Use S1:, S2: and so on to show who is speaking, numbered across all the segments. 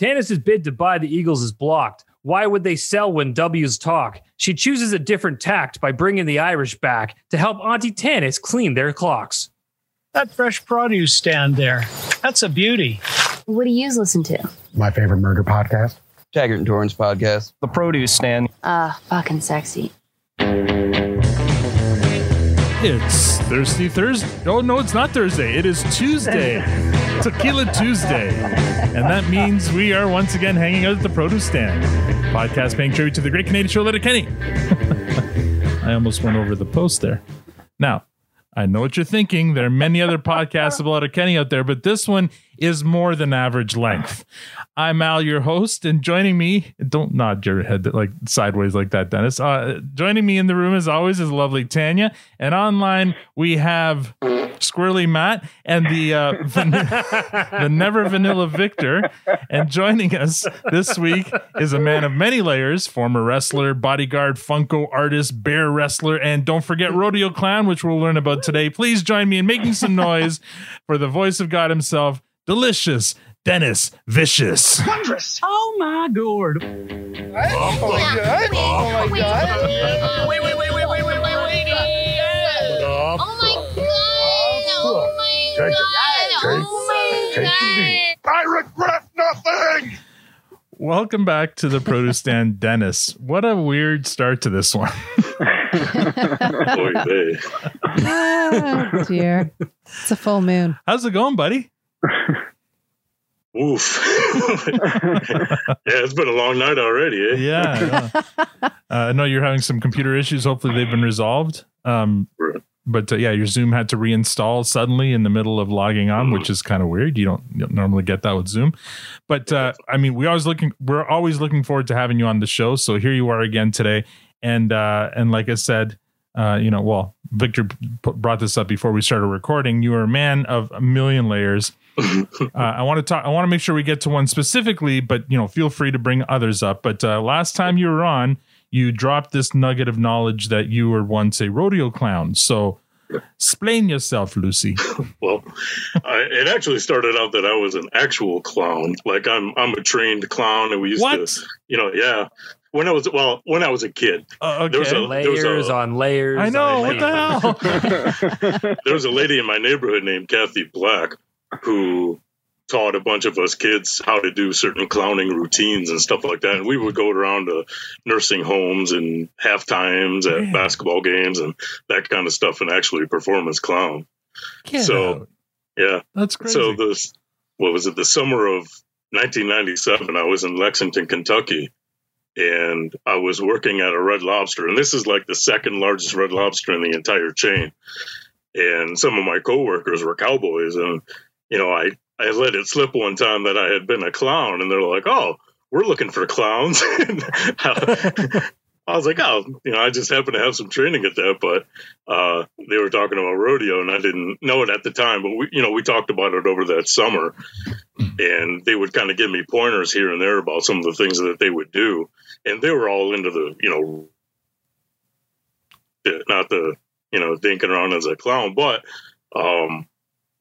S1: Tanis's bid to buy the Eagles is blocked. Why would they sell when W's talk? She chooses a different tact by bringing the Irish back to help Auntie Tanis clean their clocks.
S2: That fresh produce stand there, that's a beauty.
S3: What do you listen to?
S4: My favorite murder podcast.
S5: Taggart and Torrance podcast.
S2: The produce stand.
S3: Uh, fucking sexy.
S6: It's Thirsty Thursday. Oh, no, it's not Thursday. It is Tuesday. Tequila Tuesday. And that means we are once again hanging out at the produce stand. Podcast paying tribute to the great Canadian show, Letterkenny. I almost went over the post there. Now, I know what you're thinking. There are many other podcasts about Letterkenny out there, but this one is more than average length. I'm Al, your host, and joining me, don't nod your head like sideways like that, Dennis. Uh, joining me in the room as always is lovely Tanya, and online we have Squirrely Matt and the uh, van- the never vanilla Victor. And joining us this week is a man of many layers: former wrestler, bodyguard, Funko artist, bear wrestler, and don't forget rodeo clown, which we'll learn about today. Please join me in making some noise for the voice of God himself, delicious Dennis Vicious.
S2: Wondrous. Oh my gourd.
S3: Oh my god. Oh my god.
S2: Wait, wait, wait, wait, wait, wait, wait, wait.
S3: Oh my god. Oh my
S4: Take it.
S3: god. Oh my
S4: Take
S3: god.
S4: it I regret nothing.
S6: Welcome back to the produce stand, Dennis. What a weird start to this one.
S7: Oh dear. It's a full moon.
S6: How's it going, buddy?
S8: Oof. yeah, it's been a long night already. Eh?
S6: Yeah. yeah. Uh, I know you're having some computer issues. Hopefully, they've been resolved. Um, but uh, yeah, your Zoom had to reinstall suddenly in the middle of logging on,
S8: Mhm.
S6: which is kind of weird. You don't, you don't normally get that with Zoom. But uh, I mean, we always looking, we're always looking forward to having you on the show. So here you are again today, and uh, and like I said, uh, you know, well, Victor p- brought this up before we started recording. You are a man of a million layers. Uh, I want to talk. I want to make sure we get to one specifically, but you know, feel free to bring others up. But uh, last time you were on, you dropped this nugget of knowledge that you were once a rodeo clown. So, explain yourself, Lucy.
S8: Well, I, it actually started out that I was an actual clown. Like I'm, I'm a trained clown, and we used
S6: What?
S8: to, you know, yeah. When I was well, when I was a kid,
S6: Uh,
S8: There was
S6: okay.
S8: a- There was
S1: Layers
S8: a-
S1: on layers.
S6: I know. What the hell?
S8: there was a lady in my neighborhood named Kathy Black who taught a bunch of us kids how to do certain clowning routines and stuff like that. And we would go around to nursing homes and half times at
S6: Yeah.
S8: basketball games and that kind of stuff and actually perform as clown.
S6: Get
S8: So-
S6: out.
S8: Yeah.
S6: That's crazy.
S8: So this, what was it? The summer of 1997, I was in Lexington, Kentucky, and I was working at a Red Lobster, and this is like the second largest Red Lobster in the entire chain. And some of my coworkers were cowboys, and you know, I I let it slip one time that I had been a clown, and they're like, "Oh, we're looking for clowns." I was like, "Oh, you know, I just happen to have some training at that," but uh, they were talking about rodeo, and I didn't know it at the time. But we, you know, we talked about it over that summer, and they would kind of give me pointers here and there about some of the things that they would do, and they were all into the, you know, not the, you know, dinking around as a clown, but um,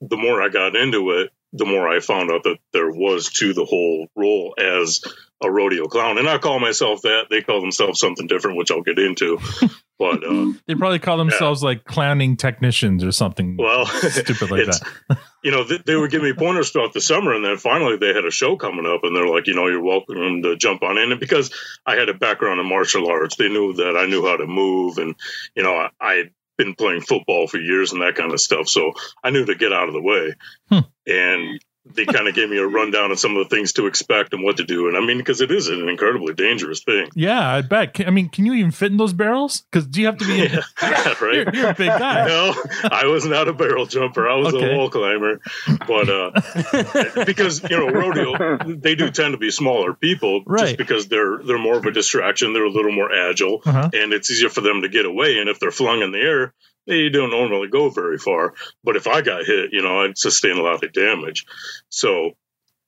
S8: the more I got into it, the more I found out that there was to the whole role as a rodeo clown, and I call myself that. They call themselves something different, which I'll get into. But uh,
S6: they probably call themselves like clowning technicians or something
S8: well,
S6: stupid like that.
S8: you know, th- they would give me pointers throughout the summer, and then finally they had a show coming up, and they're like, you know, you're welcome to jump on in. And because I had a background in martial arts, they knew that I knew how to move, and you know, I, I had been playing football for years and that kind of stuff, so I knew to get out of the way.
S6: Hmm.
S8: And they kind of gave me a rundown of some of the things to expect and what to do. And I mean, because it is an incredibly dangerous thing.
S6: Yeah, I bet. Can- I mean, can you even fit in those barrels? Because do you have to be?
S8: Yeah, right.
S6: You're, you're a big guy.
S8: No, I was not a barrel jumper. I was
S6: Okay.
S8: a wall climber. But uh, because you know rodeo, they do tend to be smaller people,
S6: Right.
S8: just because they're they're more of a distraction. They're a little more agile,
S6: Uh-huh.
S8: and it's easier for them to get away. And if they're flung in the air, they don't normally go very far. But if I got hit, you know, I'd sustain a lot of damage. So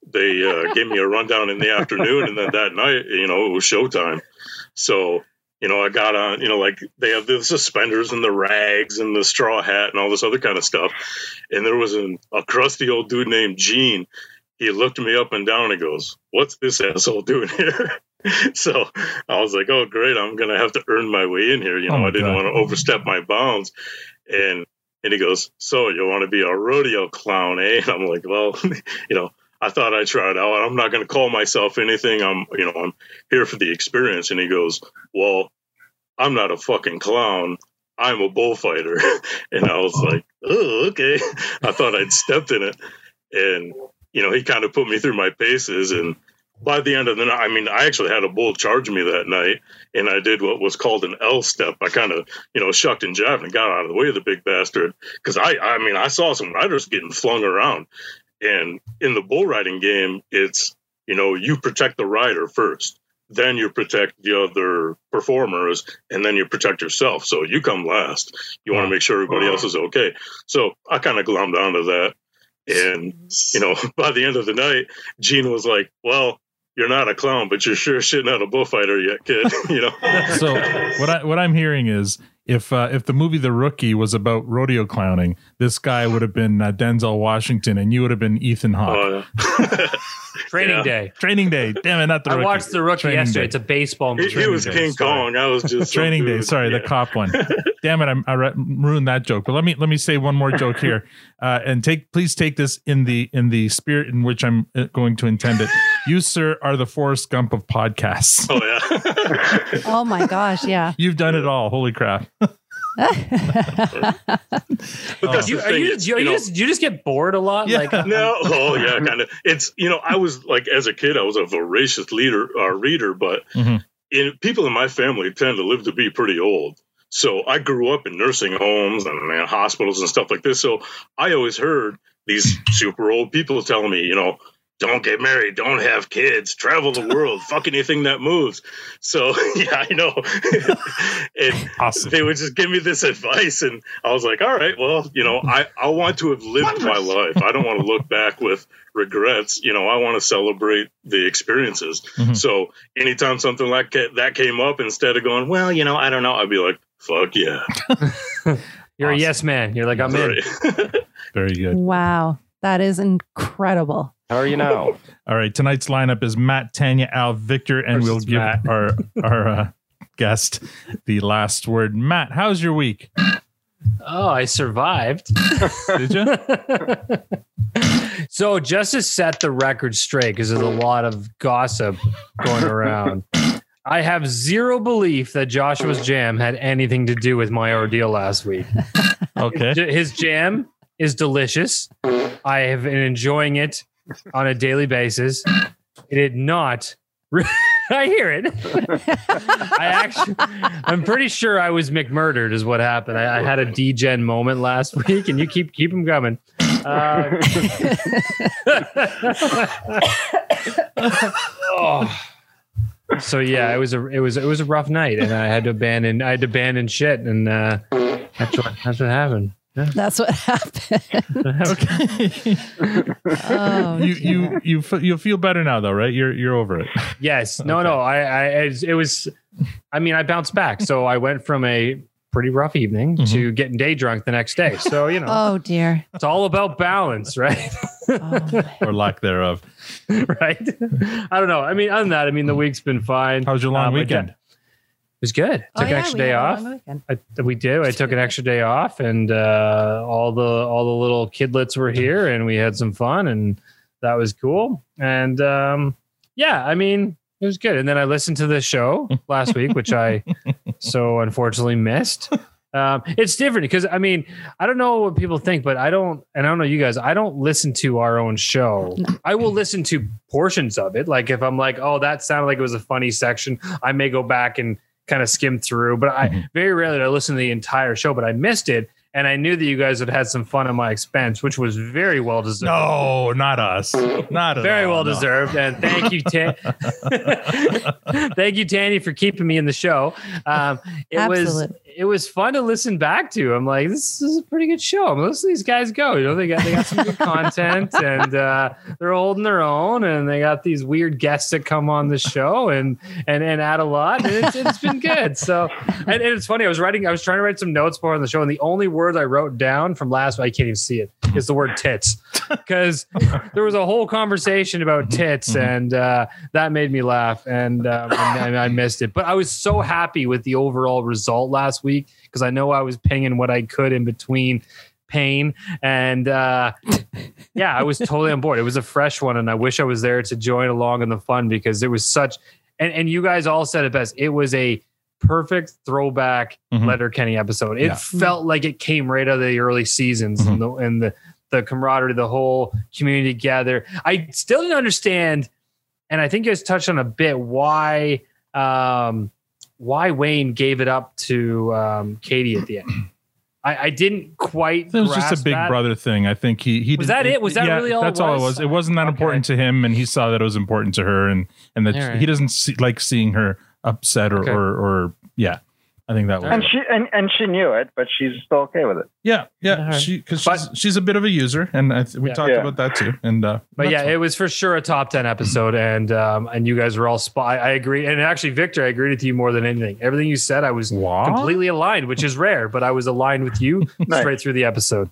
S8: they uh, gave me a rundown in the afternoon, and then that night, you know, it was showtime. So you know, I got on, you know, like they have the suspenders and the rags and the straw hat and all this other kind of stuff. And there was an, a crusty old dude named Gene. he looked me up and down and goes, "What's this asshole doing here?" so I was like, "Oh, great! I'm gonna have to earn my way in here." You know,
S6: Oh
S8: I didn't
S6: God.
S8: want to overstep my bounds, and and he goes, "So you want to be a rodeo clown, eh?" And I'm like, "Well, you know." I thought I tried out. I'm not going to call myself anything. I'm, you know, I'm here for the experience. And he goes, "Well, I'm not a fucking clown. I'm a bullfighter." and I was like, "Oh, okay." I thought I'd stepped in it, and you know, he kind of put me through my paces. And by the end of the night, I mean, I actually had a bull charge me that night, and I did what was called an L step. I kind of, you know, shucked and jived and got out of the way of the big bastard because I, I mean, I saw some riders getting flung around, and in the bull riding game, it's you know, you protect the rider first. Then you protect the other performers, and then you protect yourself. So you come last. You want to make sure everybody else is okay. So I kind of glommed onto that. And, you know, by the end of the night, Gene was like, Well, you're not a clown, but you're sure shit not a bullfighter yet, kid. you know?
S6: So what I what I'm hearing is if uh, if the movie The Rookie was about rodeo clowning, this guy would have been uh, Denzel Washington, and you would have been Ethan Hawke.
S8: Oh, yeah.
S1: Training
S8: Yeah.
S1: day.
S6: Training Day, damn it, not the
S1: I
S6: rookie.
S1: watched the rookie
S6: Training
S1: yesterday.
S6: Day.
S1: It's a baseball
S8: he,
S1: movie.
S8: he was
S1: Sorry.
S8: King Kong. I was just
S6: Training Day.
S8: dude.
S6: Sorry, the cop one. Damn it, I'm, I re- ruined that joke. But let me let me say one more joke here, uh, and take please take this in the in the spirit in which I'm uh, going to intend it. You, sir, are the Forrest Gump of podcasts.
S8: Oh yeah.
S7: Oh my gosh, yeah.
S6: You've done it all. Holy crap!
S8: but that's
S1: You, are you,
S8: it's,
S1: you, are
S8: you
S1: you just, you just get bored a lot?
S6: Yeah.
S1: Like,
S8: no, oh yeah, kind of. It's you know, I was like as a kid, I was a voracious leader, uh, reader, but
S6: Mhm.
S8: in people in my family tend to live to be pretty old. So I grew up in nursing homes and man, hospitals and stuff like this. So I always heard these super old people telling me, you know, don't get married, don't have kids, travel the world, fuck anything that moves. So yeah, I know. and
S6: Awesome.
S8: they would just give me this advice and i was like all right well you know i, I want to have lived my life i don't want to look back with regrets you know i want to celebrate the experiences
S6: Mhm.
S8: so anytime something like that came up instead of going well you know i don't know i'd be like fuck yeah
S1: you're a yes man. You're like, I'm in.
S6: Very good.
S7: Wow. That is incredible.
S5: How are you now?
S6: All right, tonight's lineup is Matt, Tanya, Al, Victor, and
S1: Versus
S6: we'll give
S1: Matt.
S6: our our uh, guest the last word. Matt, how's your week?
S1: Oh, I survived.
S6: Did you?
S1: so just to set the record straight, because there's a lot of gossip going around. I have zero belief that Joshua's jam had anything to do with my ordeal last week.
S6: Okay.
S1: His jam is delicious. I have been enjoying it on a daily basis. It did not. I hear it. I actually, I'm pretty sure I was McMurdered, is what happened. I, I had a degen moment last week, and you keep keep them coming. Uh, oh. So yeah, it was a it was it was a rough night, and I had to abandon I had to abandon shit, and uh, that's what that's what happened.
S7: That's what happened.
S6: Okay.
S7: Oh,
S6: you you you you feel better now though, right? You're you're over it.
S1: Yes. No, no. I, I, it, it was, I mean, I bounced back. So I went from a pretty rough evening to getting day drunk the next day. So, you know,
S7: oh dear.
S1: it's all about balance, right?
S7: Oh,
S6: or lack thereof.
S1: right. I don't know. I mean, other than that, I mean, the week's been fine.
S6: How was your long
S1: Um, I
S6: weekend?
S1: It was good.
S7: Oh,
S1: Took an
S7: yeah,
S1: extra day off. I, we did. I took an extra day off, and uh, all the all the little kidlets were here, and we had some fun, and that was cool. And um, yeah, I mean, it was good. And then I listened to the show last week, which I so unfortunately missed. Um, it's different because I mean, I don't know what people think, but I don't, and I don't know you guys. I don't listen to our own show. I will listen to portions of it. Like if I'm like, oh, that sounded like it was a funny section, I may go back and kind of skimmed through. But I very rarely I listen to the entire show. But I missed it, and I knew that you guys had had some fun at my expense, which was very well deserved.
S6: No, not us. Not at
S1: Very
S6: all,
S1: well
S6: no.
S1: deserved, and thank you, Tan- thank you, Tanny, for keeping me in the show. Um, it was
S7: Absolutely.
S1: It was fun to listen back to. I'm like, this is a pretty good show. I'm listening to these guys go. You know, they got they got some good content and uh, they're holding their own and they got these weird guests that come on the show and and and add a lot. And it's, it's been good. So and, and it's funny. I was writing, I was trying to write some notes for on the show, and the only word I wrote down from last I can't even see it is the word tits. Because there was a whole conversation about tits, and uh, that made me laugh, and, um, and I missed it. But I was so happy with the overall result last week because I know I was pinging what I could in between pain and uh yeah i was totally on board it was a fresh one and i wish i was there to join along in the fun because it was such and, and you guys all said it best it was a perfect throwback
S6: Mhm.
S1: Letterkenny episode it
S6: Yeah.
S1: felt like it came right out of the early seasons
S6: Mhm.
S1: and, the, and the the camaraderie the whole community together i still didn't understand and i think you guys touched on a bit why um why wayne gave it up to um katie at the end i, I didn't quite
S6: It was just a big
S1: that.
S6: brother thing. I think he he
S1: Was that it? Was that
S6: yeah,
S1: really all it
S6: That's all it
S1: was?
S6: It wasn't that
S1: Okay.
S6: important to him, and he saw that it was important to her, and and that
S1: right.
S6: he doesn't see, like seeing her upset or,
S1: Okay.
S6: or or yeah. I think that was
S3: And
S6: it.
S3: she and, and she knew it, but she's still okay with it.
S6: yeah yeah
S1: All right.
S6: she because she's, she's a bit of a user, and I th- we
S1: Yeah.
S6: talked
S3: Yeah.
S6: about that too. And uh,
S1: But yeah,
S6: fine.
S1: it was for sure a top ten episode, and um, and you guys were all spot. I, I agree, and actually, Victor, I agreed with you more than anything. Everything you said, I was
S6: What?
S1: completely aligned, which is rare, but I was aligned with you
S3: Nice.
S1: straight through the episode.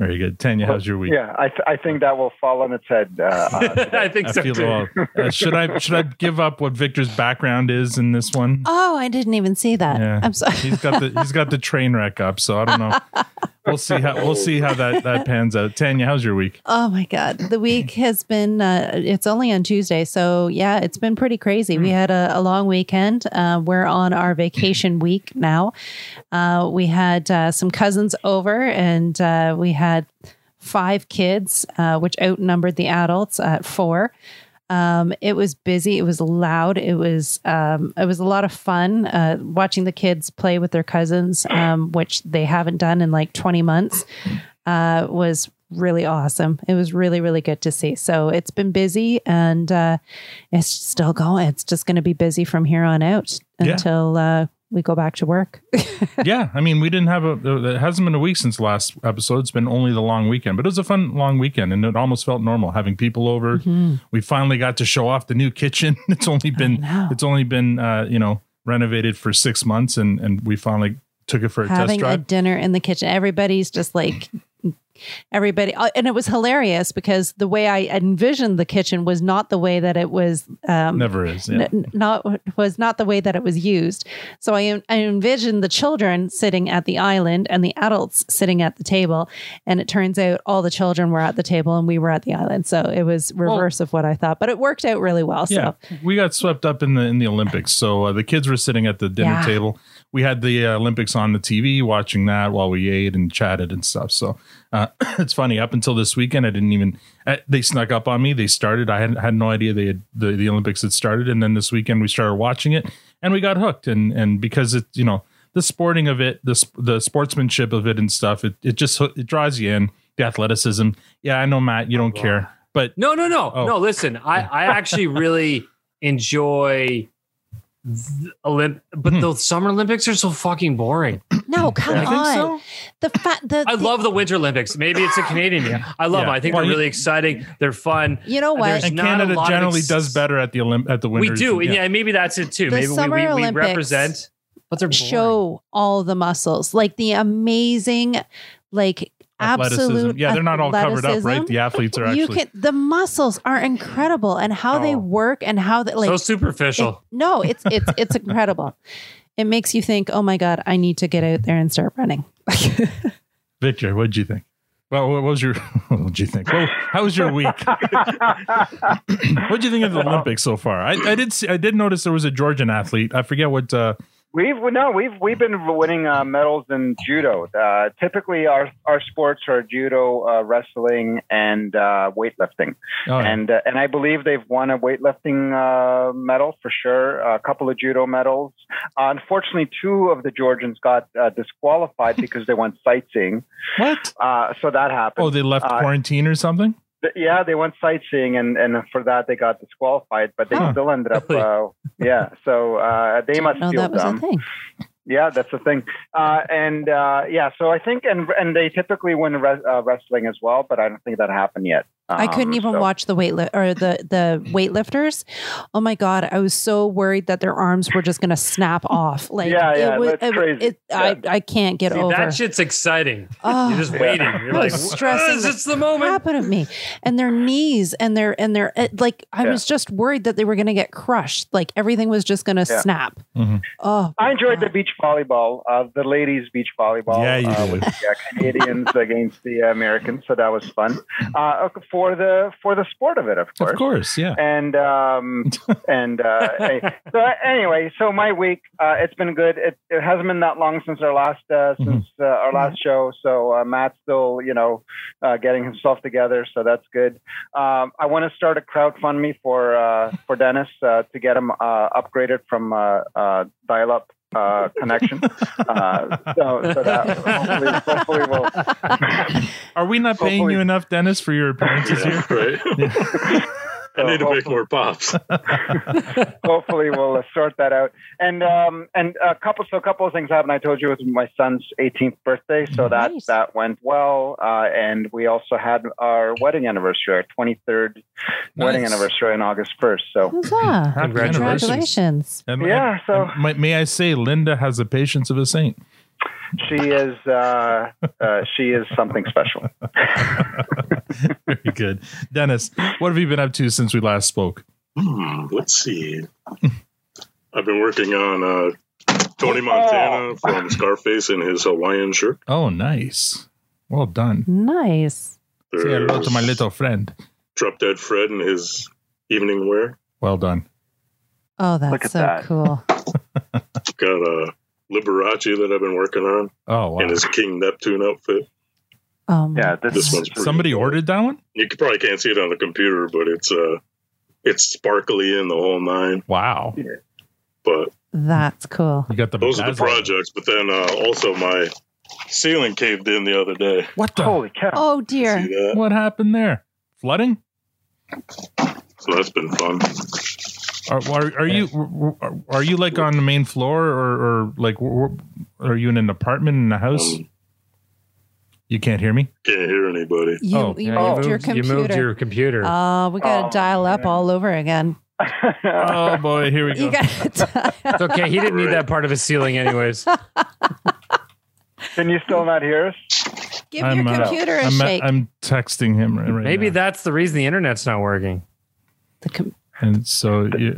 S6: Very good. Tanya, how's your week?
S3: Yeah, I, th- I think that will fall on its head. Uh,
S1: I think
S6: I
S1: so
S6: feel
S1: too.
S6: Uh, should I should I give up what Victor's background is in this one?
S7: Oh, I didn't even see that.
S6: Yeah.
S7: I'm sorry.
S6: He's got the he's got the train wreck up, so I don't know. We'll see how we'll see how that that pans out. Tanya, how's your week?
S7: Oh my God. The week has been, uh, it's only on Tuesday. So yeah, it's been pretty crazy. We had a, a long weekend. Uh, we're on our vacation week now. Uh, we had uh, some cousins over and uh, we had five kids, uh, which outnumbered the adults at four. Um, it was busy. It was loud. It was um, it was a lot of fun uh, watching the kids play with their cousins, um, which they haven't done in like twenty months. Uh, was really awesome. It was really really good to see. So it's been busy and uh, it's still going. It's just going to be busy from here on out
S6: Yeah.
S7: until uh, we go back to work.
S6: yeah, I mean, we didn't have a. It hasn't been a week since last episode. It's been only the long weekend, but it was a fun long weekend, and it almost felt normal having people over.
S7: Mm-hmm.
S6: We finally got to show off the new kitchen. It's only been it's only been uh, you know renovated for six months, and and we finally took it for a test drive.
S7: having a dinner in the kitchen. Everybody's just like everybody, uh, and it was hilarious because the way I envisioned the kitchen was not the way that it was. Um,
S6: Never is. Yeah.
S7: n- not was not the way that it was used. So I, I envisioned the children sitting at the island and the adults sitting at the table, and it turns out all the children were at the table and we were at the island. So it was reverse of what I thought, but it worked out really well.
S6: Yeah,
S7: So
S6: we got swept up in the in the Olympics. So uh, the kids were sitting at the dinner
S7: Yeah.
S6: table. We had the uh, Olympics on the TV, watching that while we ate and chatted and stuff. So uh, it's funny. Up until this weekend, I didn't even. Uh, they snuck up on me. They started. I had had no idea they had the, the Olympics had started. And then this weekend we started watching it, and we got hooked. And and because it, you know, the sporting of it, the the sportsmanship of it and stuff, it it just it draws you in. The athleticism. Yeah, I know, Matt. You don't care, but
S1: No, no, no,
S6: Oh.
S1: no. Listen, I, I actually really enjoy Olymp, but
S6: Hmm.
S1: the Summer Olympics are so fucking boring.
S7: no, come
S6: I
S7: on.
S6: so.
S7: The fact the,
S1: I
S7: the-
S1: love the Winter Olympics. Maybe it's a Canadian thing. I love
S6: Yeah.
S1: them. I think
S6: Well,
S1: they're
S6: you-
S1: really exciting. They're fun.
S7: you know what?
S1: There's
S6: and
S1: not
S6: Canada generally
S1: ex-
S6: does better at the Olymp- at the
S1: Winter.
S6: We
S1: do, and yeah, maybe that's it too.
S7: The
S1: maybe we,
S7: Summer
S1: we, we
S7: Olympics
S1: represent, but they're boring.
S7: show all the muscles, like the amazing, like
S6: athleticism.
S7: absolute.
S6: Yeah, they're not all covered up, right? The athletes are
S7: you
S6: actually.
S7: can the muscles are incredible and how they
S6: Oh.
S7: work and how they like
S1: so superficial.
S7: it- no it's it's it's incredible it makes you think oh my god i need to get out there and start running
S6: Victor, what did you think? Well, what was your? What did you think? Well, how was your week? what did you think of the Olympics so far? I, I did see, I did notice there was a Georgian athlete. I forget what. Uh,
S3: We've no, we've we've been winning uh, medals in judo. Uh, typically, our our sports are judo, uh, wrestling, and uh, weightlifting.
S6: yeah.
S3: And uh, and I believe they've won a weightlifting uh, medal for sure. A couple of judo medals. Uh, unfortunately, two of the Georgians got uh, disqualified because they went sightseeing.
S6: what?
S3: Uh, so that happened.
S6: Oh, they left
S3: Uh,
S6: quarantine or something.
S3: Yeah, they went sightseeing, and, and for that they got disqualified, but they
S6: Huh.
S3: still ended up. Uh, yeah, so uh, they must feel
S7: that
S3: dumb. Yeah, that's the thing. Uh, and uh, yeah, so I think, and and they typically win uh, wrestling as well, but I don't think that happened yet.
S7: I couldn't
S3: Um,
S7: even
S3: so-
S7: watch the weight li- or the the weightlifters. Oh my god, I was so worried that their arms were just going to snap off. Like
S3: Yeah, yeah,
S7: it was,
S3: that's crazy.
S7: It, I I can't get
S1: See,
S7: over.
S1: that shit's exciting.
S7: Oh.
S1: You're just waiting. You're like,
S7: was stressing
S1: "Ah, it's the moment.
S7: crap out of me and their knees and their and their like I
S3: Yeah.
S7: was just worried that they were going to get crushed. Like everything was just going to
S3: Yeah.
S7: snap.
S6: Mhm.
S7: Oh,
S3: I enjoyed the beach volleyball, uh, the ladies' beach volleyball.
S6: Yeah, you
S3: uh,
S6: did.
S3: with the uh, Canadians against the Americans, so that was fun. Uh, for the for the sport of it, of course.
S6: Of course, yeah.
S3: And um, and uh, so anyway, so my week uh, it's been good. It, it hasn't been that long since our last uh, since uh, our last show. So uh, Matt's still you know uh, getting himself together. So that's good. Um, I want to start a crowdfundme for uh, for Dennis uh, to get him uh, upgraded from uh, uh, dial up. Uh, connection. Uh, so, so that hopefully, hopefully we'll.
S6: Are we not paying you enough, Dennis, for your appearances
S8: Yeah,
S6: here?
S8: right. I need to make more pops.
S3: hopefully we'll uh, sort that out. And um, and a couple so a couple of things happened. I told you it was my son's 18th birthday, so that
S7: Nice.
S3: that went well. Uh, and we also had our wedding anniversary, our 23rd wedding anniversary on August 1st. So
S7: Huzzah.
S1: Congratulations.
S7: Congratulations.
S6: And,
S3: Yeah,
S6: and-
S3: so-
S6: and may, may I say, Linda has the patience of a saint.
S3: She is uh, uh, she is something special.
S6: Very good, Dennis. What have you been up to since we last spoke?
S8: Hmm, let's see. I've been working on uh, Tony Montana from Scarface in his Hawaiian shirt.
S6: Oh, nice. Well done.
S7: Nice.
S6: Say hello to my little friend.
S8: Drop Dead Fred in his evening wear.
S6: Well done.
S7: Oh, that's
S3: Look
S7: so
S3: that.
S7: cool.
S8: Got a Liberace that I've been working on
S6: Oh, wow.
S8: in his King Neptune outfit.
S7: Oh,
S3: Yeah, this,
S8: This one's pretty
S6: Somebody
S8: cool.
S6: ordered that one?
S8: You probably can't see it on the computer, but it's uh, it's sparkly in the whole nine.
S6: Wow.
S8: But
S7: That's cool.
S6: You got the
S8: those are the projects. But then uh, also my ceiling caved in the other day.
S6: What the?
S3: holy cow!
S7: Oh, dear.
S6: What happened there? Flooding?
S8: So that's been fun.
S6: Are, are, are you are, are you like on the main floor or, or like w- w- are you in an apartment in a house?
S8: Um,
S6: You can't hear me.
S8: can't hear anybody.
S7: You,
S6: Oh,
S7: you
S3: yeah, you
S7: moved your
S1: You
S7: computer.
S1: moved your computer.
S7: Oh, we got to
S3: Oh,
S7: dial up
S3: man.
S7: all over again.
S6: Oh boy, here we go.
S7: You
S1: it's okay. He didn't need that part of his ceiling, anyways.
S3: Can you still not hear us?
S7: give
S6: I'm,
S7: your
S6: uh,
S7: computer a
S6: I'm,
S7: shake.
S6: I'm texting him right, right
S1: Maybe
S6: now.
S1: that's the reason the internet's not working.
S7: the com-
S6: and so yeah,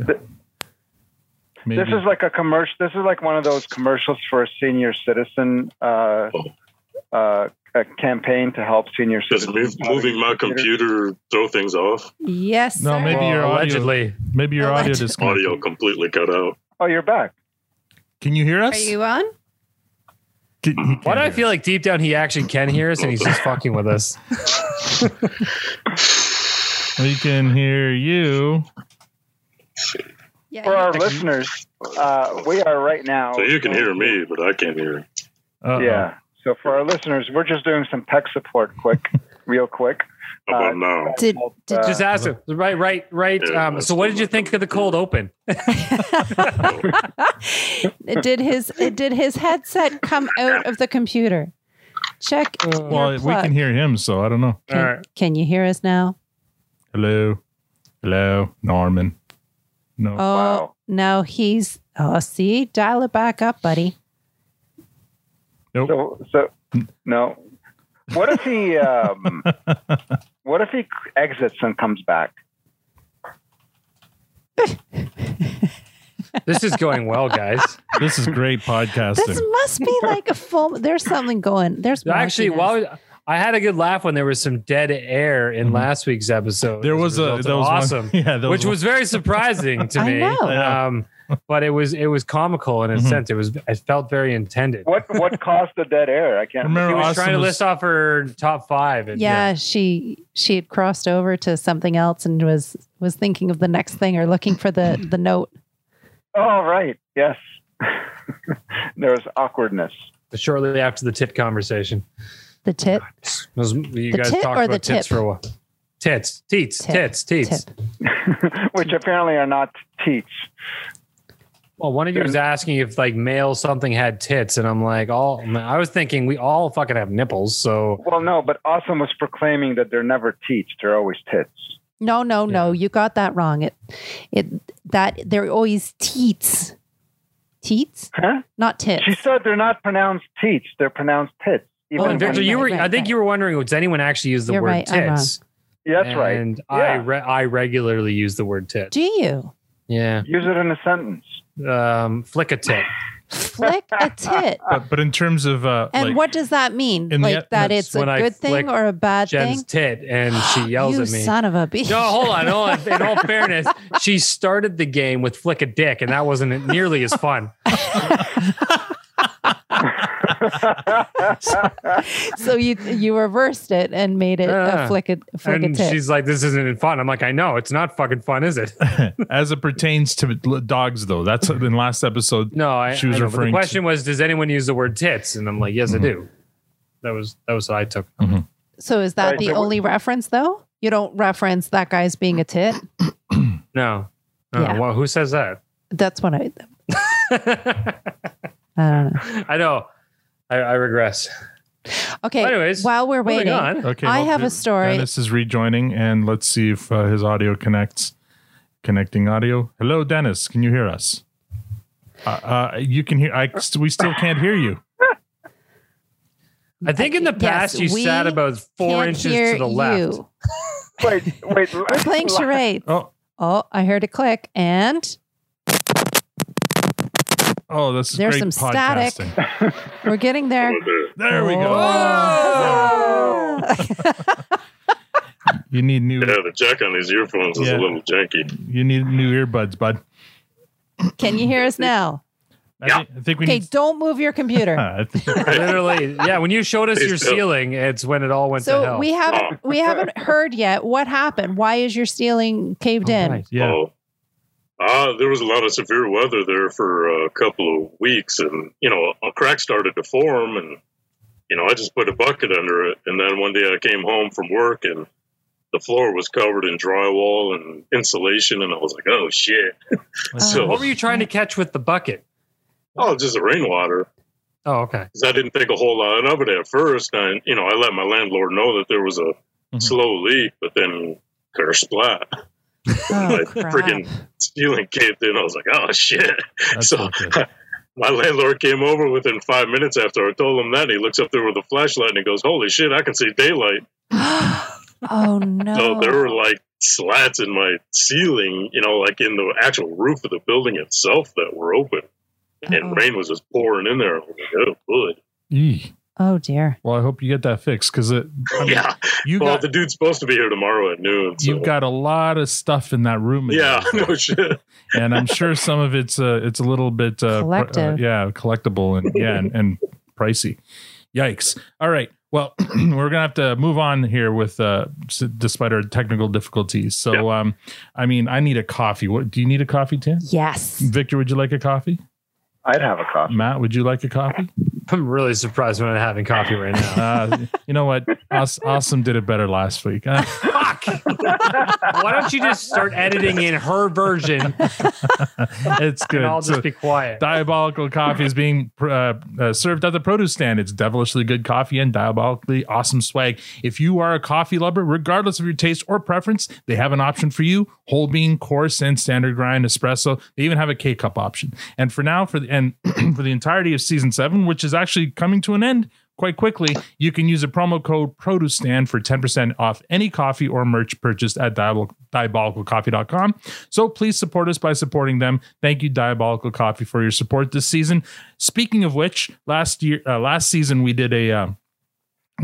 S6: maybe
S3: This is like a commercial. This is like one of those commercials for a senior citizen uh, uh, a campaign to help senior citizens.
S8: move, moving my computer throw things off?
S7: yes,
S6: No,
S7: sir.
S6: maybe your audio-
S1: allegedly.
S6: maybe your audio
S7: Allegedly.
S6: disconnected.
S8: Audio completely cut out.
S3: Oh, you're back.
S6: Can you hear us?
S7: Are you on?
S6: Can-
S1: Why do I
S6: hear
S1: feel like deep down he actually can hear us and he's just fucking with us?
S6: us. We can hear you.
S7: Yeah.
S3: For our listeners, uh, we are right now.
S8: So you can hear me, but I can't hear.
S6: Uh-oh.
S3: Yeah. So for our listeners, we're just doing some tech support, quick, real quick.
S8: How about
S3: Uh,
S8: now?
S7: Did, did
S3: Uh,
S1: Just ask him. Right, right, right.
S8: Yeah,
S1: Um, so what did you think of the cold open?
S7: did his did his headset come out of the computer? Check. your
S6: Well, we can hear him, so I don't know.
S7: Can,
S1: All right.
S7: can you hear us now?
S6: Hello, hello, Norman. No,
S7: Oh,
S3: Wow.
S7: no, he's. Oh, see, dial it back up, buddy.
S6: nope.
S3: So, so no. What if he? Um, what if he exits and comes back?
S1: This is going well, guys.
S6: this is great podcasting.
S7: This must be like a full. There's something going. There's
S1: Actually, while we- I had a good laugh when there was some dead air in
S6: Mhm.
S1: last week's episode.
S6: there was a
S1: result of
S6: there was one-
S1: awesome,
S6: yeah, there
S1: which
S6: one-
S1: was very surprising to
S7: I
S1: me.
S7: know.
S1: Um, but it was it was comical in a
S6: Mhm.
S1: sense. It was it felt very intended.
S3: What what caused the dead air? I can't
S6: Remember
S1: He was
S6: Austin
S1: trying to
S6: was-
S1: list off her top five. And,
S7: yeah, she she had crossed over to something else and was was thinking of the next thing or looking for the the note.
S3: Oh right, yes. there was awkwardness.
S1: shortly after the tit conversation.
S7: The tit.
S1: Those- you
S7: The
S1: guys
S7: tit
S1: talked
S7: or
S1: about
S7: the
S1: tits
S7: tip?
S1: for a while. Tits, teats,
S7: Tip.
S1: tits, teats.
S3: Which apparently are not teats.
S1: Well, one of you was asking if like male something had tits, and I'm like, all I was thinking we all fucking have nipples. So
S3: Well, no, but Awesome was proclaiming that they're never teats; they're always tits.
S7: No, no, no. You got that wrong. It, it that they're always teats. Teats,
S3: Huh?
S7: not tits.
S3: She said they're not pronounced teats; they're pronounced tits.
S1: Oh,
S3: Even
S1: and Victor, you were
S7: right,
S1: I think
S7: right.
S1: you were wondering does anyone actually use the
S7: You're
S1: word
S7: right,
S1: tits?
S3: Yeah, that's right.
S1: And I
S3: Yeah.
S1: re- I regularly use the word tit.
S7: Do you
S1: Yeah.
S3: Use it in a sentence.
S1: Um, flick a tit.
S7: flick a tit?
S6: But but in terms of uh,
S7: And
S6: like,
S7: what does that mean?
S6: In the-
S7: Like that it's a
S1: when I
S7: good thing or a bad thing.
S1: Jen's
S7: thing?
S1: tit, and she yells
S7: you
S1: at me.
S7: son of a bitch.
S1: No, hold on, hold on. In all fairness, she started the game with flick a dick, and that wasn't nearly as fun.
S7: so you you reversed it and made it
S1: Yeah.
S7: a flick a flick
S1: and
S7: tit.
S1: she's like, "This isn't fun." I'm like, "I know, it's not fucking fun, is it?"
S6: as it pertains to dogs, though, that's in last episode.
S1: No, I.
S6: She was
S1: I know,
S6: referring
S1: the
S6: to-
S1: question was, "Does anyone use the word tits?" And I'm like, "Yes, I mm-hmm. do." That was that was what I took. Mm-hmm.
S7: so is that
S3: Right,
S7: the
S3: so-
S7: only reference though? You don't reference that guy's being a tit?
S1: No, no.
S7: Yeah.
S1: Well, who says that?
S7: That's what I I don't know.
S1: I know. I, I regress.
S7: Okay.
S1: Anyways,
S7: while we're waiting,
S1: on.
S6: Okay,
S7: I
S6: well,
S7: have a story.
S6: Dennis is rejoining, and let's see if uh, his audio connects. Connecting audio. Hello, Dennis. Can you hear us? Uh, uh, you can hear. I we still can't hear you.
S1: I think in the
S7: Yes,
S1: past you sat about four inches
S7: hear
S1: to the left.
S7: you.
S3: wait, wait.
S7: We're playing charades.
S6: Oh,
S7: Oh, I heard a click, and
S6: oh, this is
S7: There's
S6: great
S7: some static. we're getting there.
S6: There we go.
S7: Oh.
S6: You need new.
S8: Yeah, the jack on these earphones is a little janky.
S6: You need new earbuds, bud.
S7: Can you hear us now?
S6: I,
S8: Yeah.
S6: think, I think we
S7: Okay,
S6: need.
S7: don't move your computer.
S1: Literally, yeah. When you showed us
S8: Please
S1: your
S8: do.
S1: ceiling, it's when it all went to
S7: So we haven't oh. we haven't heard yet what happened. Why is your ceiling caved oh, in?
S1: Right.
S6: yeah.
S8: Oh. Uh, there was a lot of severe weather there for a couple of weeks, and you know, a crack started to form, and you know, I just put a bucket under it, and then one day I came home from work, and the floor was covered in drywall and insulation, and I was like, "Oh shit!" so,
S1: What were you trying to catch with the bucket?
S8: oh, just the rainwater.
S1: Oh, okay.
S8: Because I didn't think a whole lot of it at first, and you know, I let my landlord know that there was a
S6: Mhm.
S8: slow leak, but then kersplat,
S7: Oh, Oh,
S8: my
S7: crap.
S8: freaking ceiling caved in. I was like, "Oh shit!"
S6: That's
S8: so
S6: not
S8: my landlord came over within five minutes after I told him that. He looks up there with a flashlight and he goes, "Holy shit! I can see daylight."
S7: oh no.
S8: So there were like slats in my ceiling, you know, like in the actual roof of the building itself that were open, and
S7: Uh-oh.
S8: rain was just pouring in there. I was like, "Oh, good."
S6: Eee.
S7: Oh dear.
S6: Well, I hope you get that fixed because it. I mean,
S8: yeah.
S6: You
S8: well,
S6: got
S8: the dude's supposed to be here tomorrow at noon. So.
S6: you've got a lot of stuff in that room.
S8: yeah, no shit.
S6: and I'm sure some of it's uh, it's a little bit uh, pr- uh, yeah, collectible and yeah, and, and pricey. Yikes! All right, well, we're gonna have to move on here with uh, despite our technical difficulties. So, um, I mean, I need a coffee. What do you need a coffee, Tim?
S7: Yes.
S6: Victor, would you like a coffee?
S3: I'd have a coffee.
S6: Matt, would you like a coffee?
S1: I'm really surprised when I'm having coffee right now.
S6: Uh, you know what? Awesome did it better last week. Uh,
S1: Fuck! Why don't you just start editing in her version
S6: it's good.
S1: and I'll just
S6: So-
S1: be quiet?
S6: Diabolical coffee is being uh, uh, served at the produce stand. It's devilishly good coffee and diabolically awesome swag. If you are a coffee lover, regardless of your taste or preference, they have an option for you: whole bean, coarse, and standard grind espresso. They even have a K cup option. And for now, for the and for the entirety of season seven, which is actually coming to an end quite quickly, you can use a promo code Produce Stand for 10% off any coffee or merch purchased at diabol- diabolicalcoffee.com. So please support us by supporting them. Thank you, Diabolical Coffee, for your support this season. Speaking of which, last year, uh, last season we did a. Uh,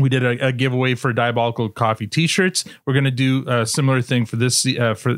S6: we did a, a giveaway for diabolical coffee t-shirts. We're going to do a similar thing for this uh, for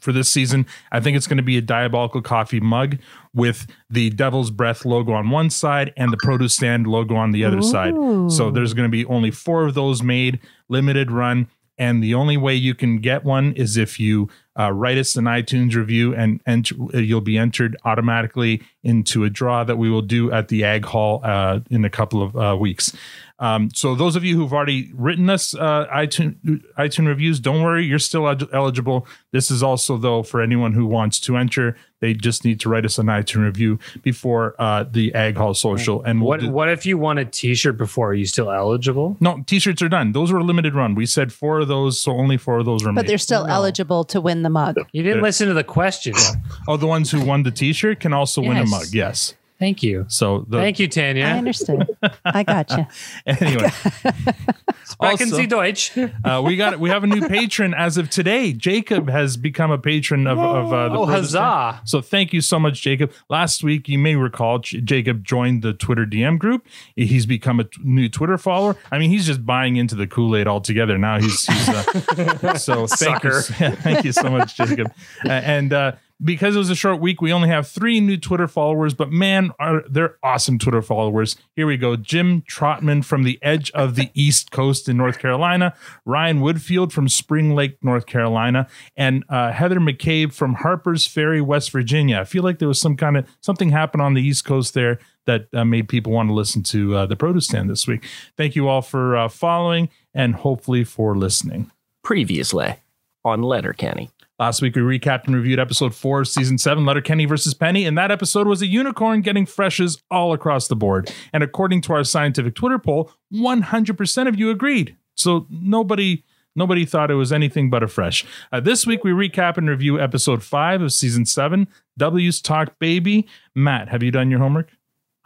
S6: for this season. I think it's going to be a diabolical coffee mug with the devil's breath logo on one side and the produce stand logo on the other side. So there's going to be only four of those made limited run and the only way you can get one is if you uh, write us an iTunes review, and enter, you'll be entered automatically into a draw that we will do at the Ag Hall uh, in a couple of uh, weeks. Um, so those of you who've already written us uh, iTunes iTunes reviews, don't worry, you're still elig- eligible. This is also though for anyone who wants to enter, they just need to write us an iTunes review before uh, the Ag Hall social. And we'll
S1: What
S6: do-
S1: what if you won a T-shirt before? Are you still eligible?
S6: no, t-shirts are done. Those were a limited run. We said four of those, so only four of those remain.
S7: But they're still eligible to win the mug.
S1: You didn't listen to the question.
S6: oh, the ones who won the t-shirt can also win a mug. Yes.
S1: Thank you.
S6: So the,
S1: Thank you, Tanya.
S7: I
S1: Tanya.
S7: understand. I got you.
S6: anyway.
S1: Sprechen
S6: Also-
S1: Sie Deutsch.
S6: Uh, we got we have a new patron as of today. Jacob has become a patron of, of uh, the
S1: Oh, huzzah.
S6: So thank you so much, Jacob. Last week, you may recall, J- Jacob joined the Twitter DM group. He's become a t- new Twitter follower. I mean, he's just buying into the Kool Aid altogether now. He's, he's uh, so thank you,
S1: Sucker.
S6: thank you so much, Jacob. Uh, and uh, because it was a short week, we only have three new Twitter followers, but man, are they're awesome Twitter followers. Here we go: Jim Trotman from the edge of the East Coast in North Carolina, Ryan Woodfield from Spring Lake, North Carolina, and uh, Heather McCabe from Harper's Ferry, West Virginia. I feel like there was some kind of something happened on the East Coast there that uh, made people want to listen to uh, the Produce Stand this week. Thank you all for uh, following and hopefully for listening.
S9: Previously on Letterkenny.
S6: Last week, we recapped and reviewed episode four of season seven, Letterkenny versus Penny, and that episode was a unicorn getting freshes all across the board. And according to our scientific Twitter poll, 100% of you agreed. So nobody. Nobody thought it was anything but a fresh. Uh, this week, we recap and review episode five of season seven, W's Talk Baby. Matt, have you done your homework?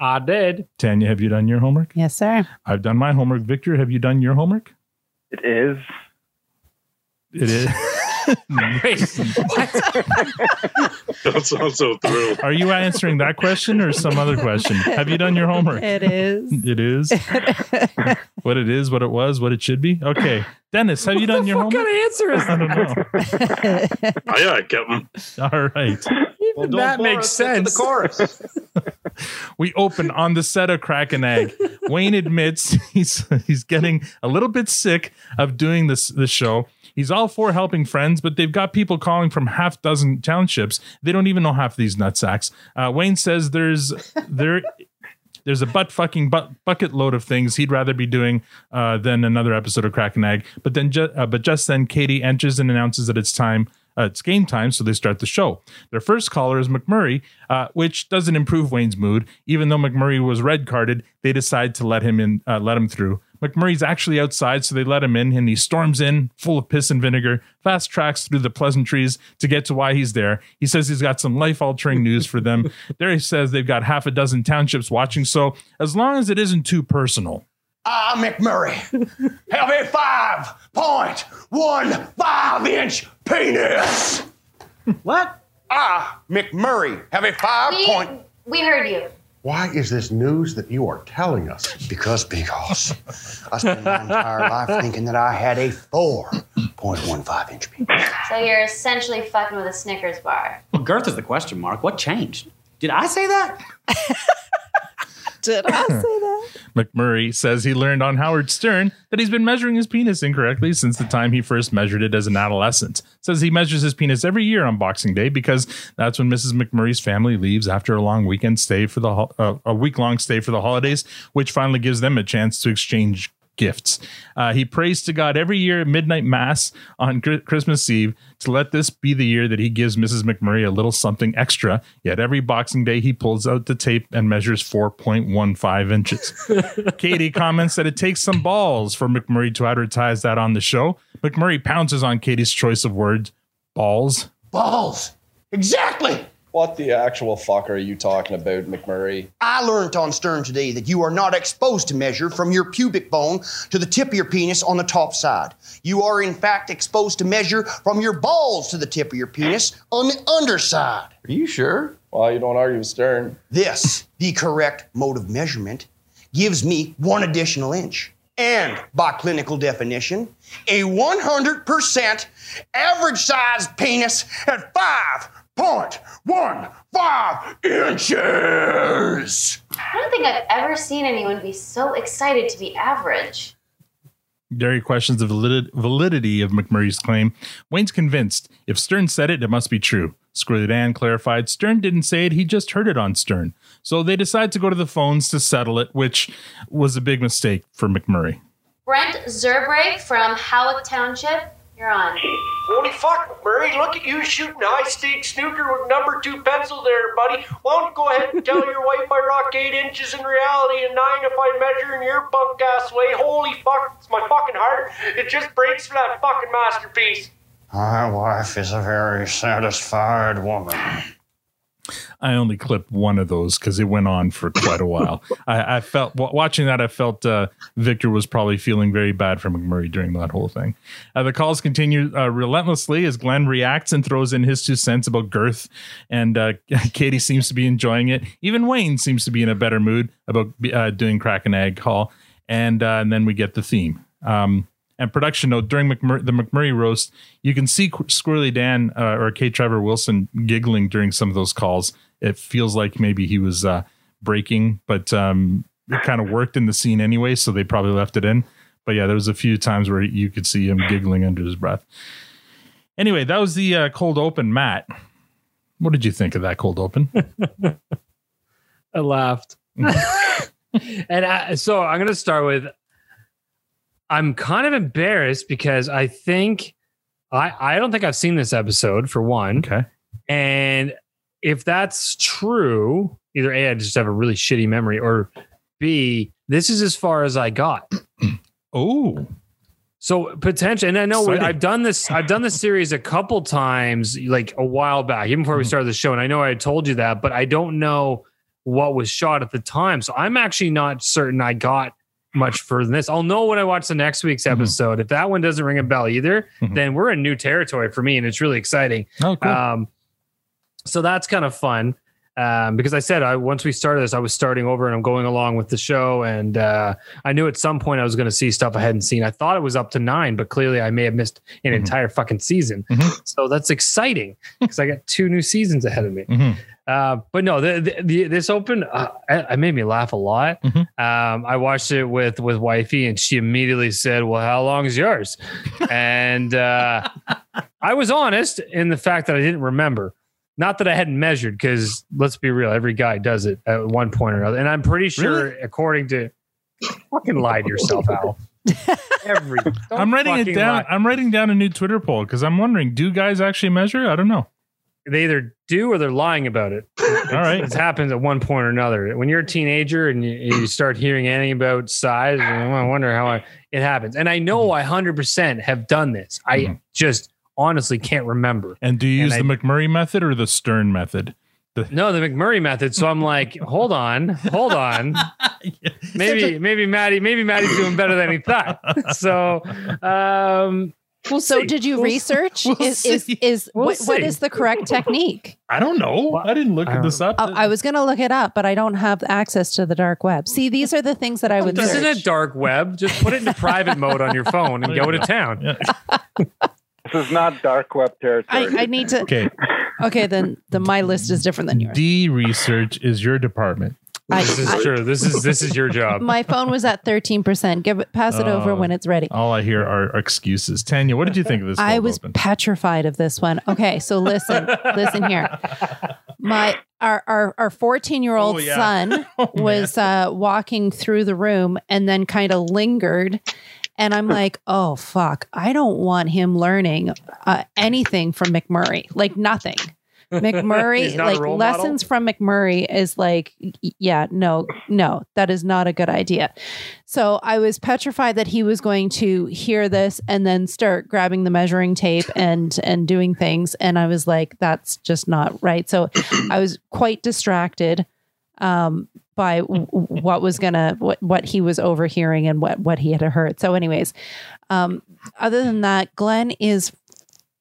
S1: I did.
S6: Tanya, have you done your homework?
S7: Yes, sir.
S6: I've done my homework. Victor, have you done your homework?
S3: It is.
S6: It is.
S1: Wait, what?
S8: Don't sound so thrilled.
S6: Are you answering that question or some other question? Have you done your homework?
S7: It is.
S6: It is what it is, what it was, what it should be. Okay, Dennis, have you done your homework?
S1: what kind
S6: homework?
S1: of answer is that?
S6: I don't know.
S8: Oh, yeah, Captain.
S6: All right,
S1: Even that makes sense.
S5: The chorus.
S6: we open on the set of Crack and Egg. Wayne admits he's he's getting a little bit sick of doing this this show. He's all for helping friends, but they've got people calling from half dozen townships. They don't even know half these nutsacks. Uh, Wayne says there's there there's a butt fucking bucket load of things he'd rather be doing uh, than another episode of Crack and Egg. But then, ju- uh, but just then, Katie enters and announces that it's time. Uh, it's game time, so they start the show. Their first caller is McMurray, uh, which doesn't improve Wayne's mood. Even though McMurray was red carded, they decide to let him in, uh, let him through. McMurray's actually outside, so they let him in, and he storms in, full of piss and vinegar, fast tracks through the pleasantries to get to why he's there. He says he's got some life altering news for them. there he says they've got half a dozen townships watching, so as long as it isn't too personal.
S4: Ah, McMurray. Have a five point one five inch penis.
S10: What?
S4: Ah, McMurray. Have a five
S11: We,
S4: point.
S11: we heard you.
S12: Why is this news that you are telling us?
S10: Because, because I spent my entire life thinking that I had a 4.15 inch penis.
S11: So you're essentially fucking with a Snickers bar.
S10: Well, girth is the question mark. What changed? Did I say that?
S7: Did I say that?
S6: McMurray says he learned on Howard Stern that he's been measuring his penis incorrectly since the time he first measured it as an adolescent. Says he measures his penis every year on Boxing Day because that's when Mrs. McMurray's family leaves after a long weekend stay for the ho- uh, a week long stay for the holidays, which finally gives them a chance to exchange gifts. Uh, he prays to God every year at midnight mass on Chri- Christmas Eve to let this be the year that he gives Mrs. McMurray a little something extra. Yet every Boxing Day he pulls out the tape and measures 4.15 inches. Katie comments that it takes some balls for McMurray to advertise that on the show. McMurray pounces on Katie's choice of words, balls.
S4: Balls. Exactly.
S13: What the actual fuck are you talking about, McMurray?
S10: I learned on Stern today that you are not exposed to measure from your pubic bone to the tip of your penis on the top side. You are, in fact, exposed to measure from your balls to the tip of your penis on the underside.
S13: Are you sure? Well, you don't argue with Stern.
S10: This, the correct mode of measurement, gives me one additional inch. And by clinical definition, a 100% average sized penis at 5.15 inches.
S11: I don't think I've ever seen anyone be so excited to be average.
S6: Gary questions the valid- validity of McMurray's claim. Wayne's convinced if Stern said it, it must be true. Squirrely Dan clarified Stern didn't say it, he just heard it on Stern. So they decide to go to the phones to settle it, which was a big mistake for McMurray.
S11: Brent Zerbrake from Howick Township, you're on.
S14: Holy fuck, Murray, look at you shooting high stakes snooker with number two pencil there, buddy. Why don't you go ahead and tell your wife I rock eight inches in reality and nine if I measure in your punk ass way? Holy fuck, it's my fucking heart. It just breaks for that fucking masterpiece.
S10: My wife is a very satisfied woman.
S6: I only clipped one of those because it went on for quite a while. I, I felt watching that. I felt uh, Victor was probably feeling very bad for McMurray during that whole thing. Uh, the calls continue uh, relentlessly as Glen reacts and throws in his two cents about girth, and uh, Katie seems to be enjoying it. Even Wayne seems to be in a better mood about uh, doing crack and egg call, and uh, and then we get the theme. Um, and production note during McMur- the McMurray roast, you can see Qu- Squirrely Dan uh, or K. Trevor Wilson giggling during some of those calls. It feels like maybe he was uh, breaking, but um, it kind of worked in the scene anyway, so they probably left it in. But yeah, there was a few times where you could see him giggling under his breath. Anyway, that was the uh, cold open. Matt, what did you think of that cold open?
S1: I laughed. and I, so I'm going to start with I'm kind of embarrassed because I think I I don't think I've seen this episode for one.
S6: Okay.
S1: And if that's true, either A, I just have a really shitty memory, or B, this is as far as I got.
S6: oh.
S1: So potential, and I know
S6: Exciting.
S1: I've done this. I've done this series a couple times, like a while back, even before we hmm. started the show. And I know I had told you that, but I don't know what was shot at the time. So I'm actually not certain I got much further than this. I'll know when I watch the next week's episode. If that one doesn't ring a bell either, then we're in new territory for me, and it's really exciting.
S6: Oh, cool.
S1: Um, so that's kind of fun um, because I said I once we started this, I was starting over and I'm going along with the show, and uh, I knew at some point I was going to see stuff I hadn't seen. I thought it was up to nine, but clearly I may have missed an entire fucking season. So that's exciting because I got two new seasons ahead of me. Uh, but no, the, the, the, this open, uh, I, I made me laugh a lot. Um, I watched it with with wifey, and she immediately said, "Well, how long is yours?" and uh, I was honest in the fact that I didn't remember. Not that I hadn't measured, because let's be real, every guy does it at one point or another. And I'm pretty sure, according to, fucking lie to yourself, Al. Every,
S6: I'm writing it down.
S1: lie.
S6: I'm writing down a new Twitter poll because I'm wondering, do guys actually measure? I don't know.
S1: they either do or they're lying about it. All
S6: right.
S1: It happens at one point or another. When you're a teenager and you, you start hearing anything about size, I wonder how I, it happens. And I know I 100% have done this. I mm-hmm. just honestly can't remember.
S6: And do you use
S1: And
S6: the McMurray method or the Stern method? The-
S1: No, the McMurray method. So I'm like, hold on, hold on. Maybe, maybe Maddie, maybe Maddie's doing better than he thought. So, um,
S7: Well, so did you research? is is, is
S1: We'll
S7: what, what
S1: see.
S7: is the correct technique?
S6: I don't know. I didn't look
S1: I
S6: this up.
S7: I, I was going to look it up, but I don't have access to the dark web. See, these are the things that I would
S1: this
S7: search.
S1: isn't a dark web. Just put it in private mode on your phone and go to town.
S3: This is not dark web territory.
S7: I, I need to.
S6: Okay.
S7: Okay, then the my list is different than yours.
S6: D research is your department.
S7: I-
S1: This is
S7: I-
S1: true. This is this is your job.
S7: My phone was at thirteen percent. Give it, pass it over
S6: Oh.
S7: when it's ready.
S6: All I hear are excuses. Tanya, what did you think of this?
S7: I was
S6: open?
S7: petrified of this one. Okay, so listen, listen here. My our our our 14 year old
S6: Oh, yeah.
S7: son was uh, walking through the room and then kind of lingered. And I'm like, oh, fuck. I don't want him learning uh, anything from McMurray, like nothing. McMurray, like
S1: role model?
S7: lessons from McMurray is like, yeah, no, no, that is not a good idea. So I was petrified that he was going to hear this and then start grabbing the measuring tape and and doing things. And I was like, that's just not right. So I was quite distracted um, by what was gonna what what he was overhearing and what what he had heard. So, anyways, um, other than that, Glen is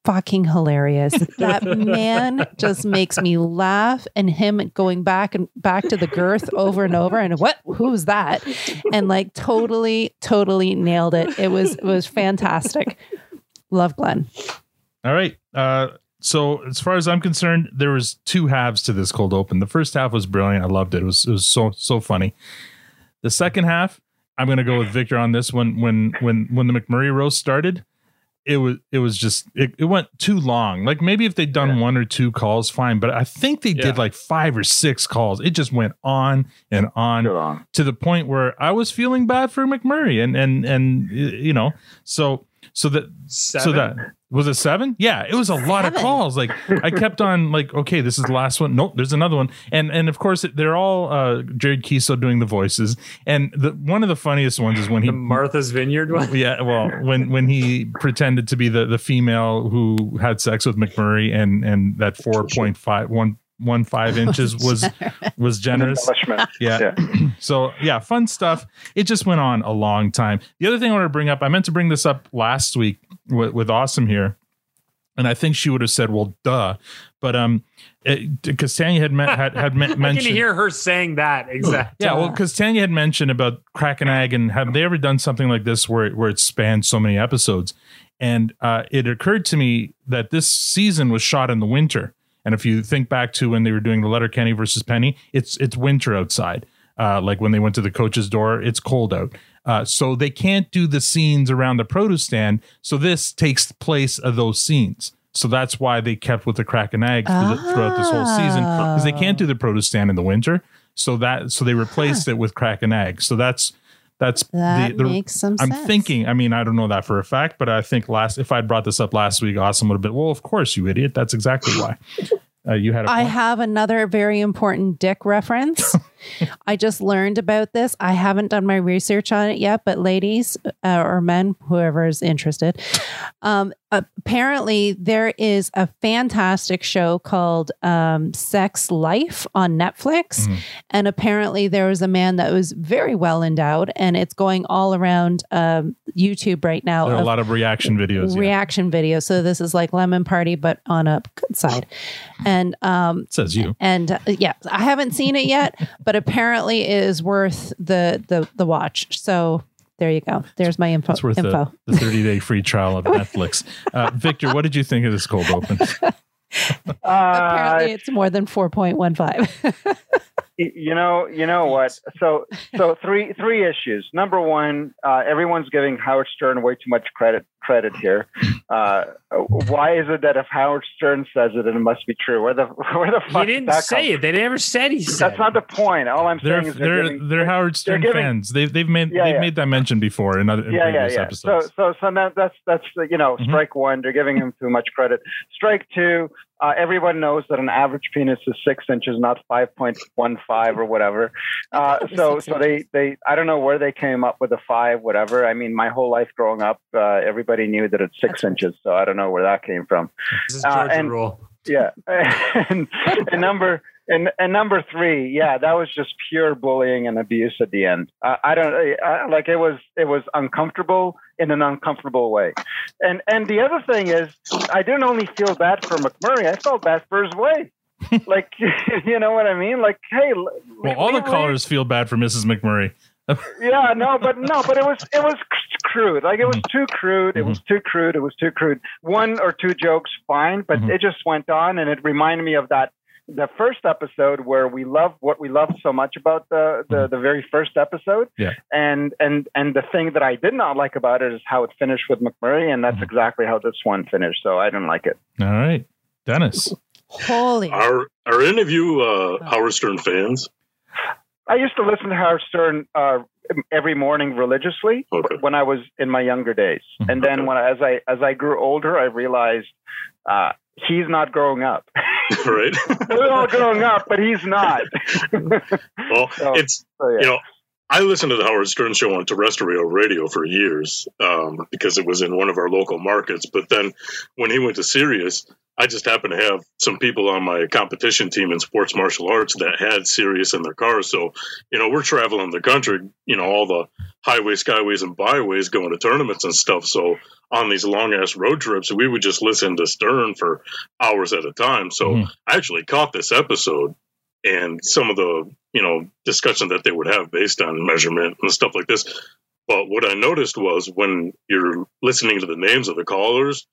S7: fucking hilarious. That man just makes me laugh, and him going back and back to the girth over and over. And what? Who's that? And like totally, totally nailed it. It was it was fantastic. Love Glen.
S6: All right. Uh, so as far as I'm concerned, there was two halves to this cold open. The first half was brilliant. I loved it. It was it was so so funny. The second half, I'm going to go with Victor on this one. When when when the McMurray roast started, it was it was just it, it went too long. Like maybe if they'd done one or two calls, fine. But I think they
S1: Yeah.
S6: did like five or six calls. It just went on and on to the point where I was feeling bad for McMurray, and and and you know, so so that so that was it seven? Yeah, it was a lot of calls. Like I kept on like, okay, this is the last one. Nope, there's another one, and and of course they're all uh, Jared Keeso doing the voices, and the one of the funniest ones is when he
S1: Martha's Vineyard one.
S6: yeah, well, when when he pretended to be the the female who had sex with McMurray, and and that four point five one one five inches was was generous.
S3: Embellishment.
S6: Yeah. so yeah, fun stuff. It just went on a long time. The other thing I want to bring up, I meant to bring this up last week with, with Awesome here, and I think she would have said, "Well, duh," but um, because Tanya had met, had had me-
S1: I can
S6: mentioned.
S1: hear her saying that exactly.
S6: Yeah, well, because Tanya had mentioned about Crack and Egg, and have they ever done something like this where it, where it spanned so many episodes? And uh, it occurred to me that this season was shot in the winter. And if you think back to when they were doing the Letterkenny versus Penny, it's it's winter outside. Uh, like when they went to the coach's door, it's cold out. Uh, so they can't do the scenes around the produce stand. So this takes place of those scenes. So that's why they kept with the crack and egg the- throughout this whole season because they can't do the produce stand in the winter. So that so they replaced it with crack and egg. So that's that's
S7: That makes some sense.
S6: I'm
S7: sense.
S6: thinking. I mean, I don't know that for a fact, but I think last if I'd brought this up last week, awesome would have been. Well, of course, you idiot. That's exactly why. Uh, you had a
S7: I have another very important dick reference. I just learned about this. I haven't done my research on it yet, but ladies uh, or men, whoever is interested, um, apparently there is a fantastic show called um, Sex Life on Netflix.
S6: Mm-hmm.
S7: And apparently there was a man that was very well endowed, and it's going all around um, YouTube right now.
S6: there are a lot of reaction videos. yeah.
S7: reaction videos. So this is like Lemon Party, but on a good side. And um,
S6: Says you.
S7: and uh, yeah, I haven't seen it yet, but but apparently is worth the the the watch. So there you go. There's my info.
S6: It's worth
S7: info.
S6: The, the 30 day free trial of Netflix. Uh, Victor, what did you think of this cold open?
S7: uh, apparently, it's more than
S3: 4.15. you know you know what so so three three issues number one uh, everyone's giving howard stern way too much credit credit here uh, why is it that if howard stern says it it must be true where the where the fuck
S1: He
S3: did
S1: didn't
S3: that
S1: say
S3: come
S1: it. They never said he said.
S3: that's not the point all i'm
S6: They're
S3: saying is
S6: they're
S3: giving,
S6: they're Howard Stern
S3: giving-
S6: fans. They've they've made
S3: Yeah,
S6: they've
S3: yeah.
S6: made that mention before in other in
S3: yeah, yeah,
S6: previous
S3: yeah.
S6: episodes.
S3: So, so, so that, that's that's you know,
S6: Mm-hmm.
S3: strike one. They're giving him too much credit. Strike two. Uh, everyone knows that an average penis is six inches, not five point one five or whatever. Uh, so, so they, they, I don't know where they came up with a five, whatever. I mean, my whole life growing up, uh, everybody knew that it's six inches. So I don't know where that came from.
S1: This is
S3: Uh,
S1: Georgia
S3: and-
S1: rule.
S3: Yeah, and, and number and, and number three, yeah, that was just pure bullying and abuse at the end. Uh, I don't I, like it was it was uncomfortable in an uncomfortable way. And and the other thing is, I didn't only feel bad for McMurray, I felt bad for his wife. like you know what I mean? Like, hey, l-
S6: well, all the callers feel bad for Mrs. McMurray.
S3: yeah, no, but no, but it was it was crude. Like it was too crude. It was too crude. It was too crude. One or two jokes, fine, but it just went on, and it reminded me of that the first episode where we love what we loved so much about the the, the very first episode.
S6: Yeah.
S3: And and and the thing that I did not like about it is how it finished with McMurray, and that's exactly how this one finished. So I didn't like it.
S6: All right, Dennis.
S7: Holy.
S8: Are are any of you uh, Howard Stern fans?
S3: I used to listen to Howard Stern uh, every morning religiously when I was in my younger days, and then when I, as I as I grew older, I realized uh, he's not growing up.
S8: right?
S3: We're all growing up, but he's not.
S8: Well, it's you know, I listened to the Howard Stern show on terrestrial radio for years um, because it was in one of our local markets. But then when he went to Sirius, I just happened to have some people on my competition team in sports martial arts that had Sirius in their cars. So, you know, we're traveling the country, you know, all the highways, skyways, and byways going to tournaments and stuff. So on these long ass road trips, we would just listen to Stern for hours at a time. So I actually caught this episode and some of the you know discussion that they would have based on measurement and stuff like this. But what I noticed was when you're listening to the names of the callers,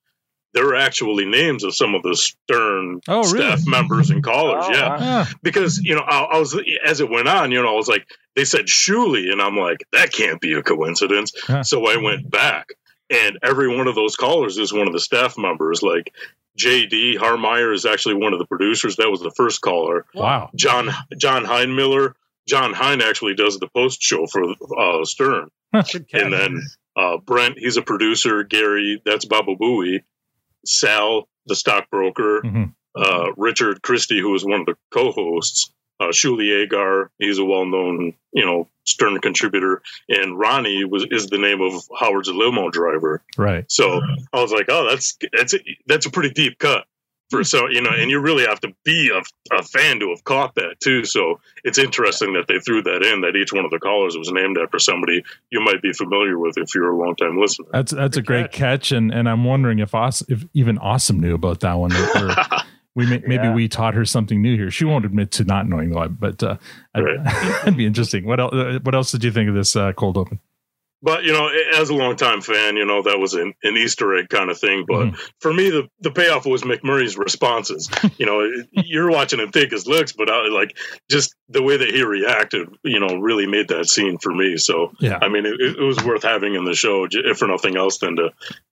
S8: there are actually names of some of the Stern
S6: Oh, really?
S8: staff members and callers.
S3: Oh,
S8: yeah.
S3: wow.
S6: Ah,
S8: Because, you know, I, I was, as it went on, you know, I was like, they said Shuli, and I'm like, that can't be a coincidence.
S6: Huh.
S8: So I went back, and every one of those callers is one of the staff members. Like JD Harmeyer is actually one of the producers. That was the first caller.
S6: wow.
S8: John John Heinmiller. John Hein actually does the post show for uh, Stern, and then uh, Brent, he's a producer. Gary, that's Baba Booey. Sal, the stockbroker.
S6: Mhm.
S8: Uh, Richard Christie, who is one of the co-hosts. Uh, Shuli Egar, he's a well-known, you know, Stern contributor, and Ronnie was is the name of Howard's limo driver.
S6: Right.
S8: So I was like, oh, that's that's a, that's a pretty deep cut for so you know, and you really have to be a, a fan to have caught that too. So it's interesting that they threw that in. That each one of the callers was named after somebody you might be familiar with if you're a long time listener.
S6: That's that's a great catch, and and I'm wondering if Aws- if even Awesome knew about that one. We may, maybe
S3: Yeah.
S6: we taught her something new here. She won't admit to not knowing though. But uh, I'd- that'd be interesting. What else? Uh, what else did you think of this uh, cold open?
S8: But you know, as a longtime fan, you know that was an, an Easter egg kind of thing. But for me, the the payoff was McMurray's responses. you know, you're watching him take his looks, but I, like just the way that he reacted, you know, really made that scene for me. So
S6: Yeah.
S8: I mean, it, it was worth having in the show, if for nothing else, than to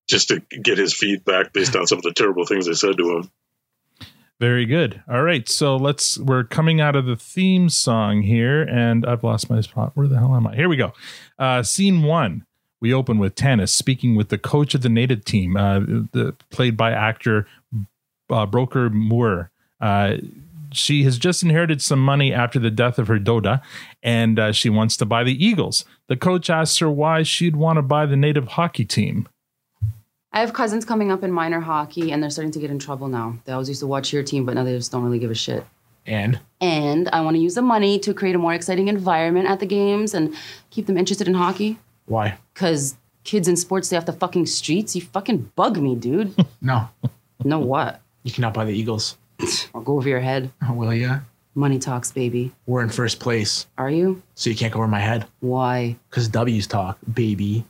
S8: just to get his feedback based on some of the terrible things they said to him.
S6: Very good. All right, so let's. We're coming out of the theme song here, and I've lost my spot. Where the hell am I? Here we go. Uh, scene one. We open with Tanis speaking with the coach of the native team, uh, the, played by actor uh, Broker Moore. Uh, she has just inherited some money after the death of her Doda, and uh, she wants to buy the Eagles. The coach asks her why she'd want to buy the native hockey team.
S15: I have cousins coming up in minor hockey, and they're starting to get in trouble now. They always used to watch your team, but now they just don't really give a shit.
S16: And
S15: And I want to use the money to create a more exciting environment at the games and keep them interested in hockey.
S16: why?
S15: Cause kids in sports stay off the fucking streets. You fucking bug me, dude.
S16: No,
S15: no what?
S16: you cannot buy the Eagles.
S15: I'll go over your head.
S16: Oh, will ya?
S15: Money talks, baby.
S16: We're in first place,
S15: Are you?
S16: so you can't go over my head.
S15: Why?
S16: Because W's talk, baby.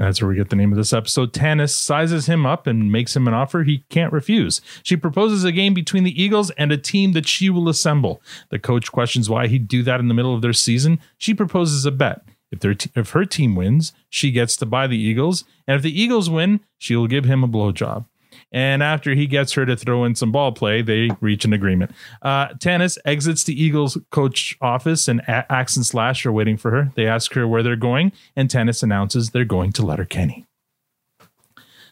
S6: That's where we get the name of this episode. Tanis sizes him up and makes him an offer he can't refuse. She proposes a game between the Eagles and a team that she will assemble. The coach questions why he'd do that in the middle of their season. She proposes a bet. If their t- if her team wins, she gets to buy the Eagles, and if the Eagles win, she will give him a blowjob. And after he gets her to throw in some ball play, they reach an agreement. Uh, Tanis exits the Eagles coach office, and A- Axe and Slash are waiting for her. They ask her where they're going, and Tanis announces they're going to Letterkenny.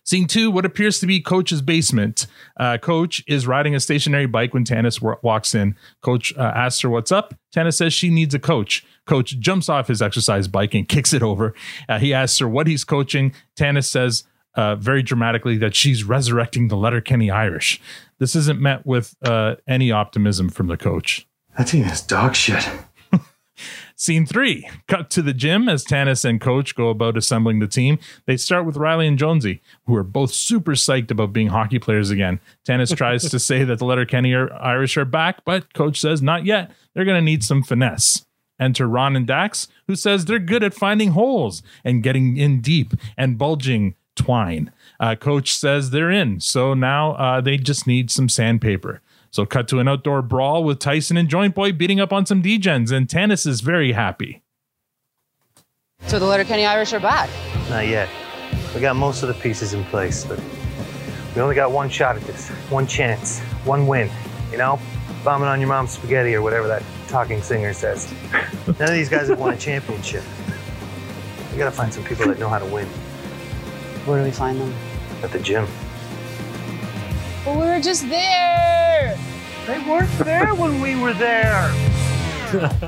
S6: Scene two, what appears to be Coach's basement. Uh, Coach is riding a stationary bike when Tanis wa- walks in. Coach uh, asks her what's up. Tanis says she needs a coach. Coach jumps off his exercise bike and kicks it over. Uh, he asks her what he's coaching. Tannis says uh, very dramatically that she's resurrecting the Letterkenny Irish. This isn't met with uh, any optimism from the coach.
S17: That team is dog shit.
S6: Scene three, cut to the gym as Tanis and Coach go about assembling the team. They start with Riley and Jonesy, who are both super psyched about being hockey players again. Tanis tries to say that the Letterkenny are, Irish are back, but Coach says not yet. They're going to need some finesse. Enter Ron and Dax, who says they're good at finding holes and getting in deep and bulging twine. Uh, Coach says they're in, so now uh, they just need some sandpaper. So cut to an outdoor brawl with Tyson and Joint Boy beating up on some D-gens, and Tanis is very happy.
S15: So the Letterkenny Irish are back.
S18: Not yet. We got most of the pieces in place, but we only got one shot at this, one chance, one win. You know, bombing on your mom's spaghetti or whatever that talking singer says. None of these guys have won a championship. We gotta find some people that know how to win.
S15: Where do we find them?
S18: At the gym.
S15: But we were just there.
S18: They weren't there when we were there.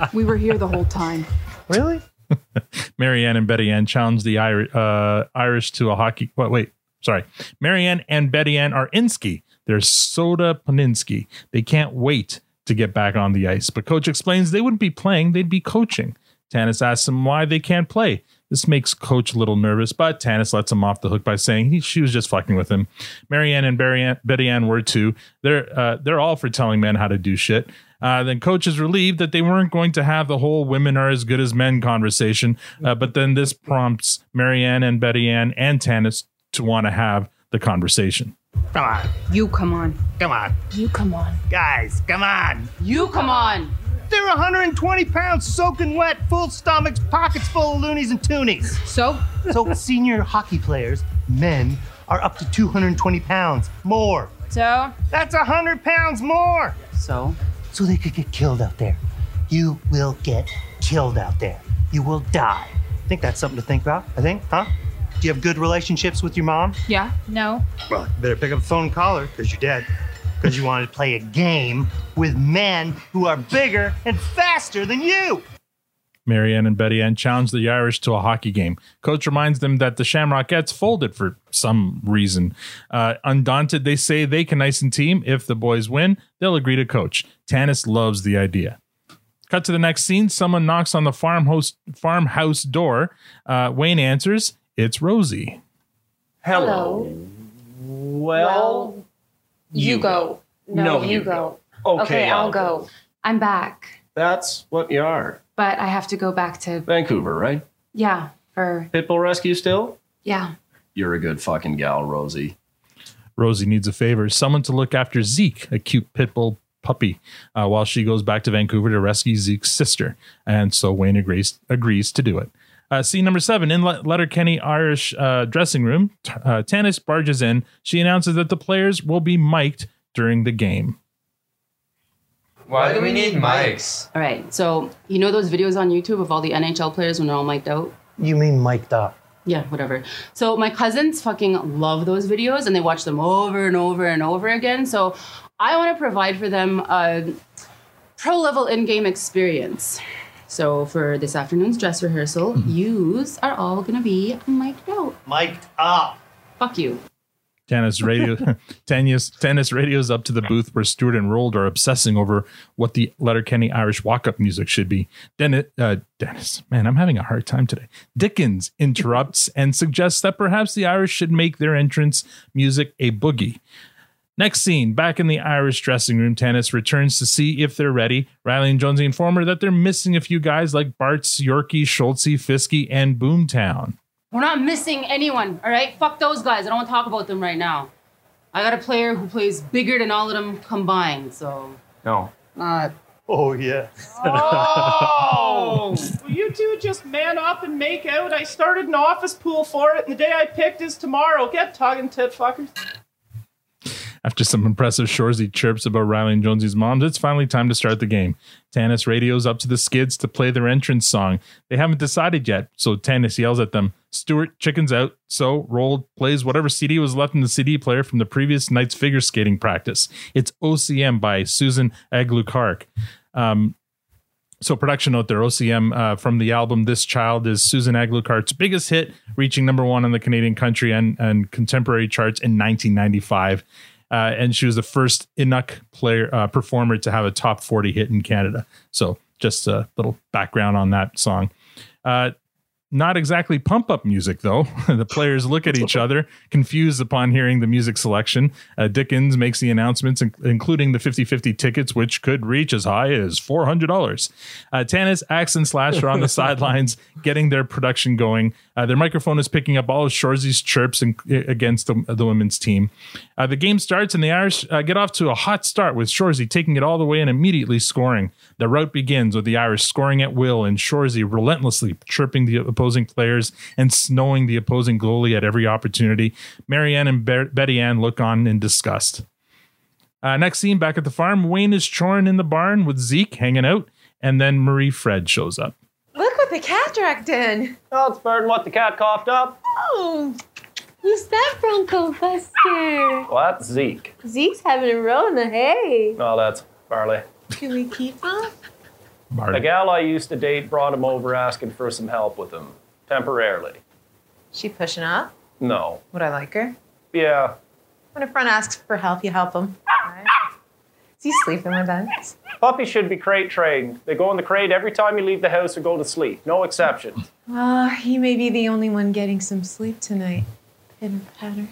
S19: we were here the whole time.
S18: Really?
S6: Marianne and Betty Ann challenge the Irish, uh, Irish to a hockey. Wait, wait, sorry. Marianne and Betty Ann are Insky. They're Soda Paninsky. They can't wait to get back on the ice. But coach explains they wouldn't be playing, they'd be coaching. Tanis asks them why they can't play. This makes coach a little nervous, but Tanis lets him off the hook by saying he, she was just fucking with him. Marianne and Barry Ann, Betty Ann were too. They're uh, they're all for telling men how to do shit. Uh, then coach is relieved that they weren't going to have the whole women are as good as men conversation. Uh, but then this prompts Marianne and Betty Ann and Tanis to want to have the conversation.
S17: Come on.
S20: You come on.
S17: Come on.
S20: You come on.
S17: Guys, come on.
S15: You come on.
S17: They're 120 pounds soaking wet, full stomachs, pockets full of loonies and toonies.
S20: So?
S17: So senior hockey players, men, are up to 220 pounds more.
S20: So?
S17: That's 100 pounds more.
S15: So?
S17: So they could get killed out there. You will get killed out there. You will die. I think that's something to think about, I think, huh? Do you have good relationships with your mom?
S20: Yeah. No.
S17: Well, you better pick up the phone and call her because you're dead. Because you wanted to play a game with men who are bigger and faster than you.
S6: Marianne and Betty Ann challenge the Irish to a hockey game. Coach reminds them that the Shamrockettes folded for some reason. Uh, undaunted, they say they can ice and team. If the boys win, they'll agree to coach. Tanis loves the idea. Cut to the next scene. Someone knocks on the farmhouse farmhouse door. Uh, Wayne answers. It's Rosie.
S14: Hello. Well,
S11: You go. No,
S14: No,
S11: you
S14: you
S11: go.
S14: Okay,
S11: okay I'll
S14: I'll
S11: go.
S15: I'm back,
S14: that's what you are.
S15: but I have to go back to
S14: Vancouver, right?
S15: yeah for
S14: Pitbull rescue still?
S15: yeah.
S13: You're a good fucking gal, Rosie.
S6: Rosie needs a favor someone to look after Zeke, a cute pit bull puppy, uh, while she goes back to Vancouver to rescue Zeke's sister. And so Wayne agrees, agrees to do it. Uh, scene number seven in Le- Letterkenny Irish uh, dressing room, t- uh, Tanis barges in. She announces that the players will be mic'd during the game.
S21: Why do we need mics?
S15: All right. So you know those videos on YouTube of all the NHL players when they're all mic'd out?
S17: You mean mic'd up?
S15: Yeah, whatever. So my cousins fucking love those videos and they watch them over and over and over again. So I want to provide for them a pro level in game experience. So for this afternoon's dress rehearsal, yous are all gonna be mic'd out.
S17: Mic'd up.
S15: Fuck you.
S6: Tanis radio, Tanis, Tanis radios up to the booth where Stewart and Roald are obsessing over what the Letterkenny Irish walk-up music should be. Dennis, uh, Dennis, man, I'm having a hard time today. Dickens interrupts and suggests that perhaps the Irish should make their entrance music a boogie. Next scene, back in the Irish dressing room, Tanis returns to see if they're ready. Riley and Jonesy inform her that they're missing a few guys like Bart's, Yorkie, Schultzy, Fisky, and Boomtown.
S15: We're not missing anyone, all right? Fuck those guys. I don't want to talk about them right now. I got a player who plays bigger than all of them combined, so.
S14: No.
S15: Uh,
S17: Oh, yeah.
S22: Oh! Will you two just man up and make out? I started an office pool for it, and the day I picked is tomorrow. Get tugging, tit fuckers.
S6: After some impressive Shoresy chirps about Riley and Jonesy's moms, it's finally time to start the game. Tanis radios up to the skids to play their entrance song. They haven't decided yet, so Tanis yells at them, Stewart, chickens out. So Roald plays whatever CD was left in the CD player from the previous night's figure skating practice. It's O Siem by Susan Aglukark. Um, so production note there, O Siem uh, from the album This Child is Susan Aglukark's biggest hit, reaching number one on the Canadian country and, and contemporary charts in 1995. Uh, and she was the first Inuk player uh, performer to have a top 40 hit in Canada. So just a little background on that song. Uh, not exactly pump up music, though. the players look at each other, confused upon hearing the music selection. Uh, Dickens makes the announcements, in- including the 50 50 tickets, which could reach as high as $400. Uh, Tanis, Axe, and Slash are on the sidelines getting their production going. Uh, their microphone is picking up all of Shoresy's chirps in, against the, the women's team. Uh, the game starts, and the Irish uh, get off to a hot start with Shoresy taking it all the way and immediately scoring. The rout begins with the Irish scoring at will and Shoresy relentlessly chirping the opposing players and snowing the opposing goalie at every opportunity. Marianne and Be- Betty Ann look on in disgust. Uh, next scene back at the farm, Wayne is choring in the barn with Zeke hanging out, and then Marie Fred shows up.
S23: Look what the cat dragged in.
S14: Oh, it's better than what the cat coughed up.
S23: Oh, who's that Bronco Buster?
S14: Well, that's Zeke.
S23: Zeke's having a row in the hay.
S14: Oh, that's Barley.
S23: Can we keep him?
S14: The gal I used to date brought him over asking for some help with him, temporarily.
S23: She pushing up?
S14: No.
S23: Would I like her?
S14: Yeah.
S23: When a friend asks for help, you help him. Right? Is he sleeping with us?
S14: Puppies should be crate trained. They go in the crate every time you leave the house or go to sleep. No exceptions.
S23: Well, ah, he may be the only one getting some sleep tonight. Pitter patter.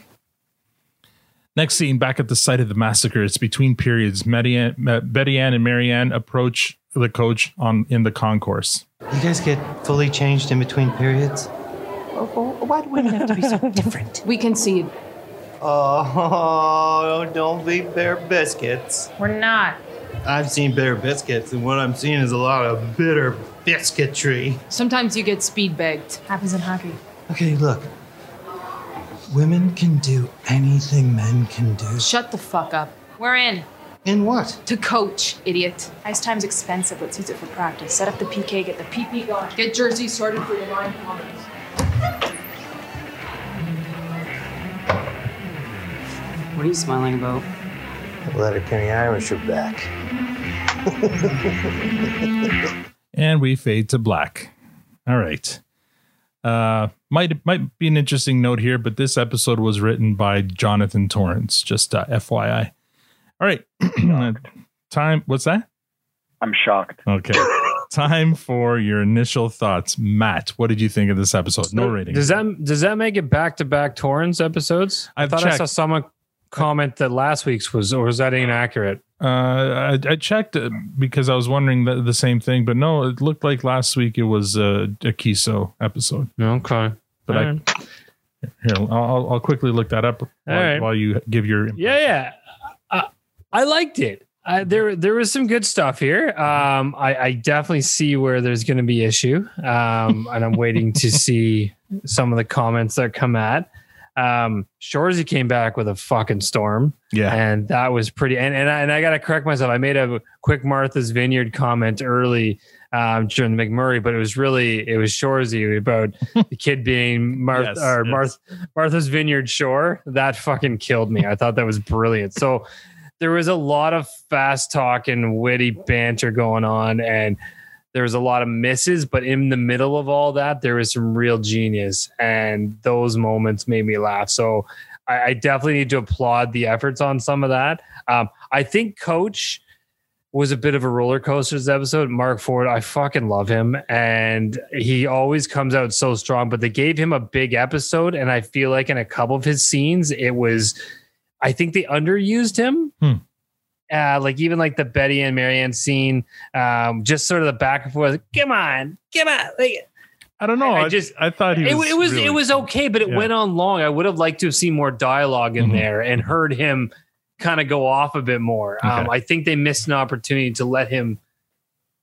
S6: Next scene, back at the site of the massacre. It's between periods. Betty Betty Ann and Marianne approach the coach on in the concourse.
S17: You guys get fully changed in between periods?
S23: Oh, oh, why do women have to be so different?
S15: We can concede.
S17: Oh, don't be Bear Biscuits.
S23: We're not.
S17: I've seen Bear Biscuits, and what I'm seeing is a lot of bitter biscuitry.
S20: Sometimes you get speed begged. Happens in hockey.
S17: Okay, look. Women can do anything men can do.
S20: Shut the fuck up. We're in.
S17: In what?
S20: To coach, idiot.
S19: Ice time's expensive. Let's use it for practice. Set up the PK, get the PP going.
S20: Get jerseys sorted for your line comments.
S15: What are you smiling about?
S18: Letterkenny Irish are back.
S6: And we fade to black. All right. Uh, might might be an interesting note here, but this episode was written by Jonathan Torrens. Just uh, FYI. All right. Time. What's that?
S3: I'm shocked.
S6: Okay. Time for your initial thoughts, Matt. What did you think of this episode? No rating.
S1: Does that does that make it back to back Torrens episodes? I
S6: I've
S1: thought I saw someone comment that last week's was, or was that inaccurate?
S6: Uh, I, I checked uh, because I was wondering the, the same thing, but no, it looked like last week it was uh, a Keeso episode.
S1: Okay,
S6: but
S1: All
S6: I
S1: right.
S6: here I'll, I'll quickly look that up while,
S1: right.
S6: while you give your
S1: Yeah, yeah. I liked it. Uh, there, there was some good stuff here. Um, I, I definitely see where there's going to be issue, um, and I'm waiting to see some of the comments that come at. Um, Shoresy came back with a fucking storm.
S6: Yeah.
S1: and that was pretty. And and I, and I got to correct myself. I made a quick Martha's Vineyard comment early um, during the McMurray, but it was really it was Shoresy about the kid being Martha
S6: Yes,
S1: or
S6: yes.
S1: Marth, Martha's Vineyard Shore. That fucking killed me. I thought that was brilliant. So there was a lot of fast talk and witty banter going on, and there was a lot of misses. But in the middle of all that, there was some real genius, and those moments made me laugh. So I, I definitely need to applaud the efforts on some of that. Um, I think Coach was a bit of a roller coaster this episode. Mark Forward, I fucking love him, and he always comes out so strong. But they gave him a big episode, and I feel like in a couple of his scenes, it was, I think they underused him.
S6: Hmm.
S1: Uh, like even like the Betty and Marianne scene, um, just sort of the back and forth. Come on, come on. Like,
S6: I don't know.
S1: I,
S6: I,
S1: just
S6: I thought he
S1: it,
S6: was
S1: it was
S6: really-
S1: it was okay, but it
S6: Yeah.
S1: went on long. I would have liked to have seen more dialogue in
S6: Mhm.
S1: there and heard him kind of go off a bit more. Um, I think they missed an opportunity to let him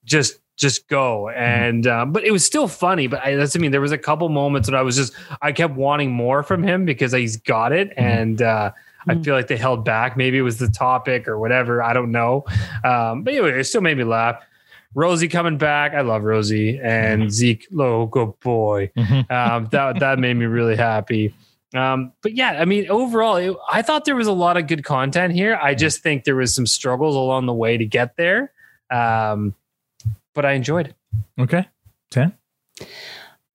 S1: just just go and um, but it was still funny but I, that's i mean there was a couple moments that i was just i kept wanting more from him because he's got it and uh i feel like they held back. Maybe it was the topic or whatever. I don't know. Um but anyway it still made me laugh. Rosie coming back. I love rosie and zeke. Logo boy. Um that that made me really happy. Um, but yeah, I mean, overall, it, I thought there was a lot of good content here. I just think there was some struggles along the way to get there. Um, but I enjoyed it.
S6: Okay. 10.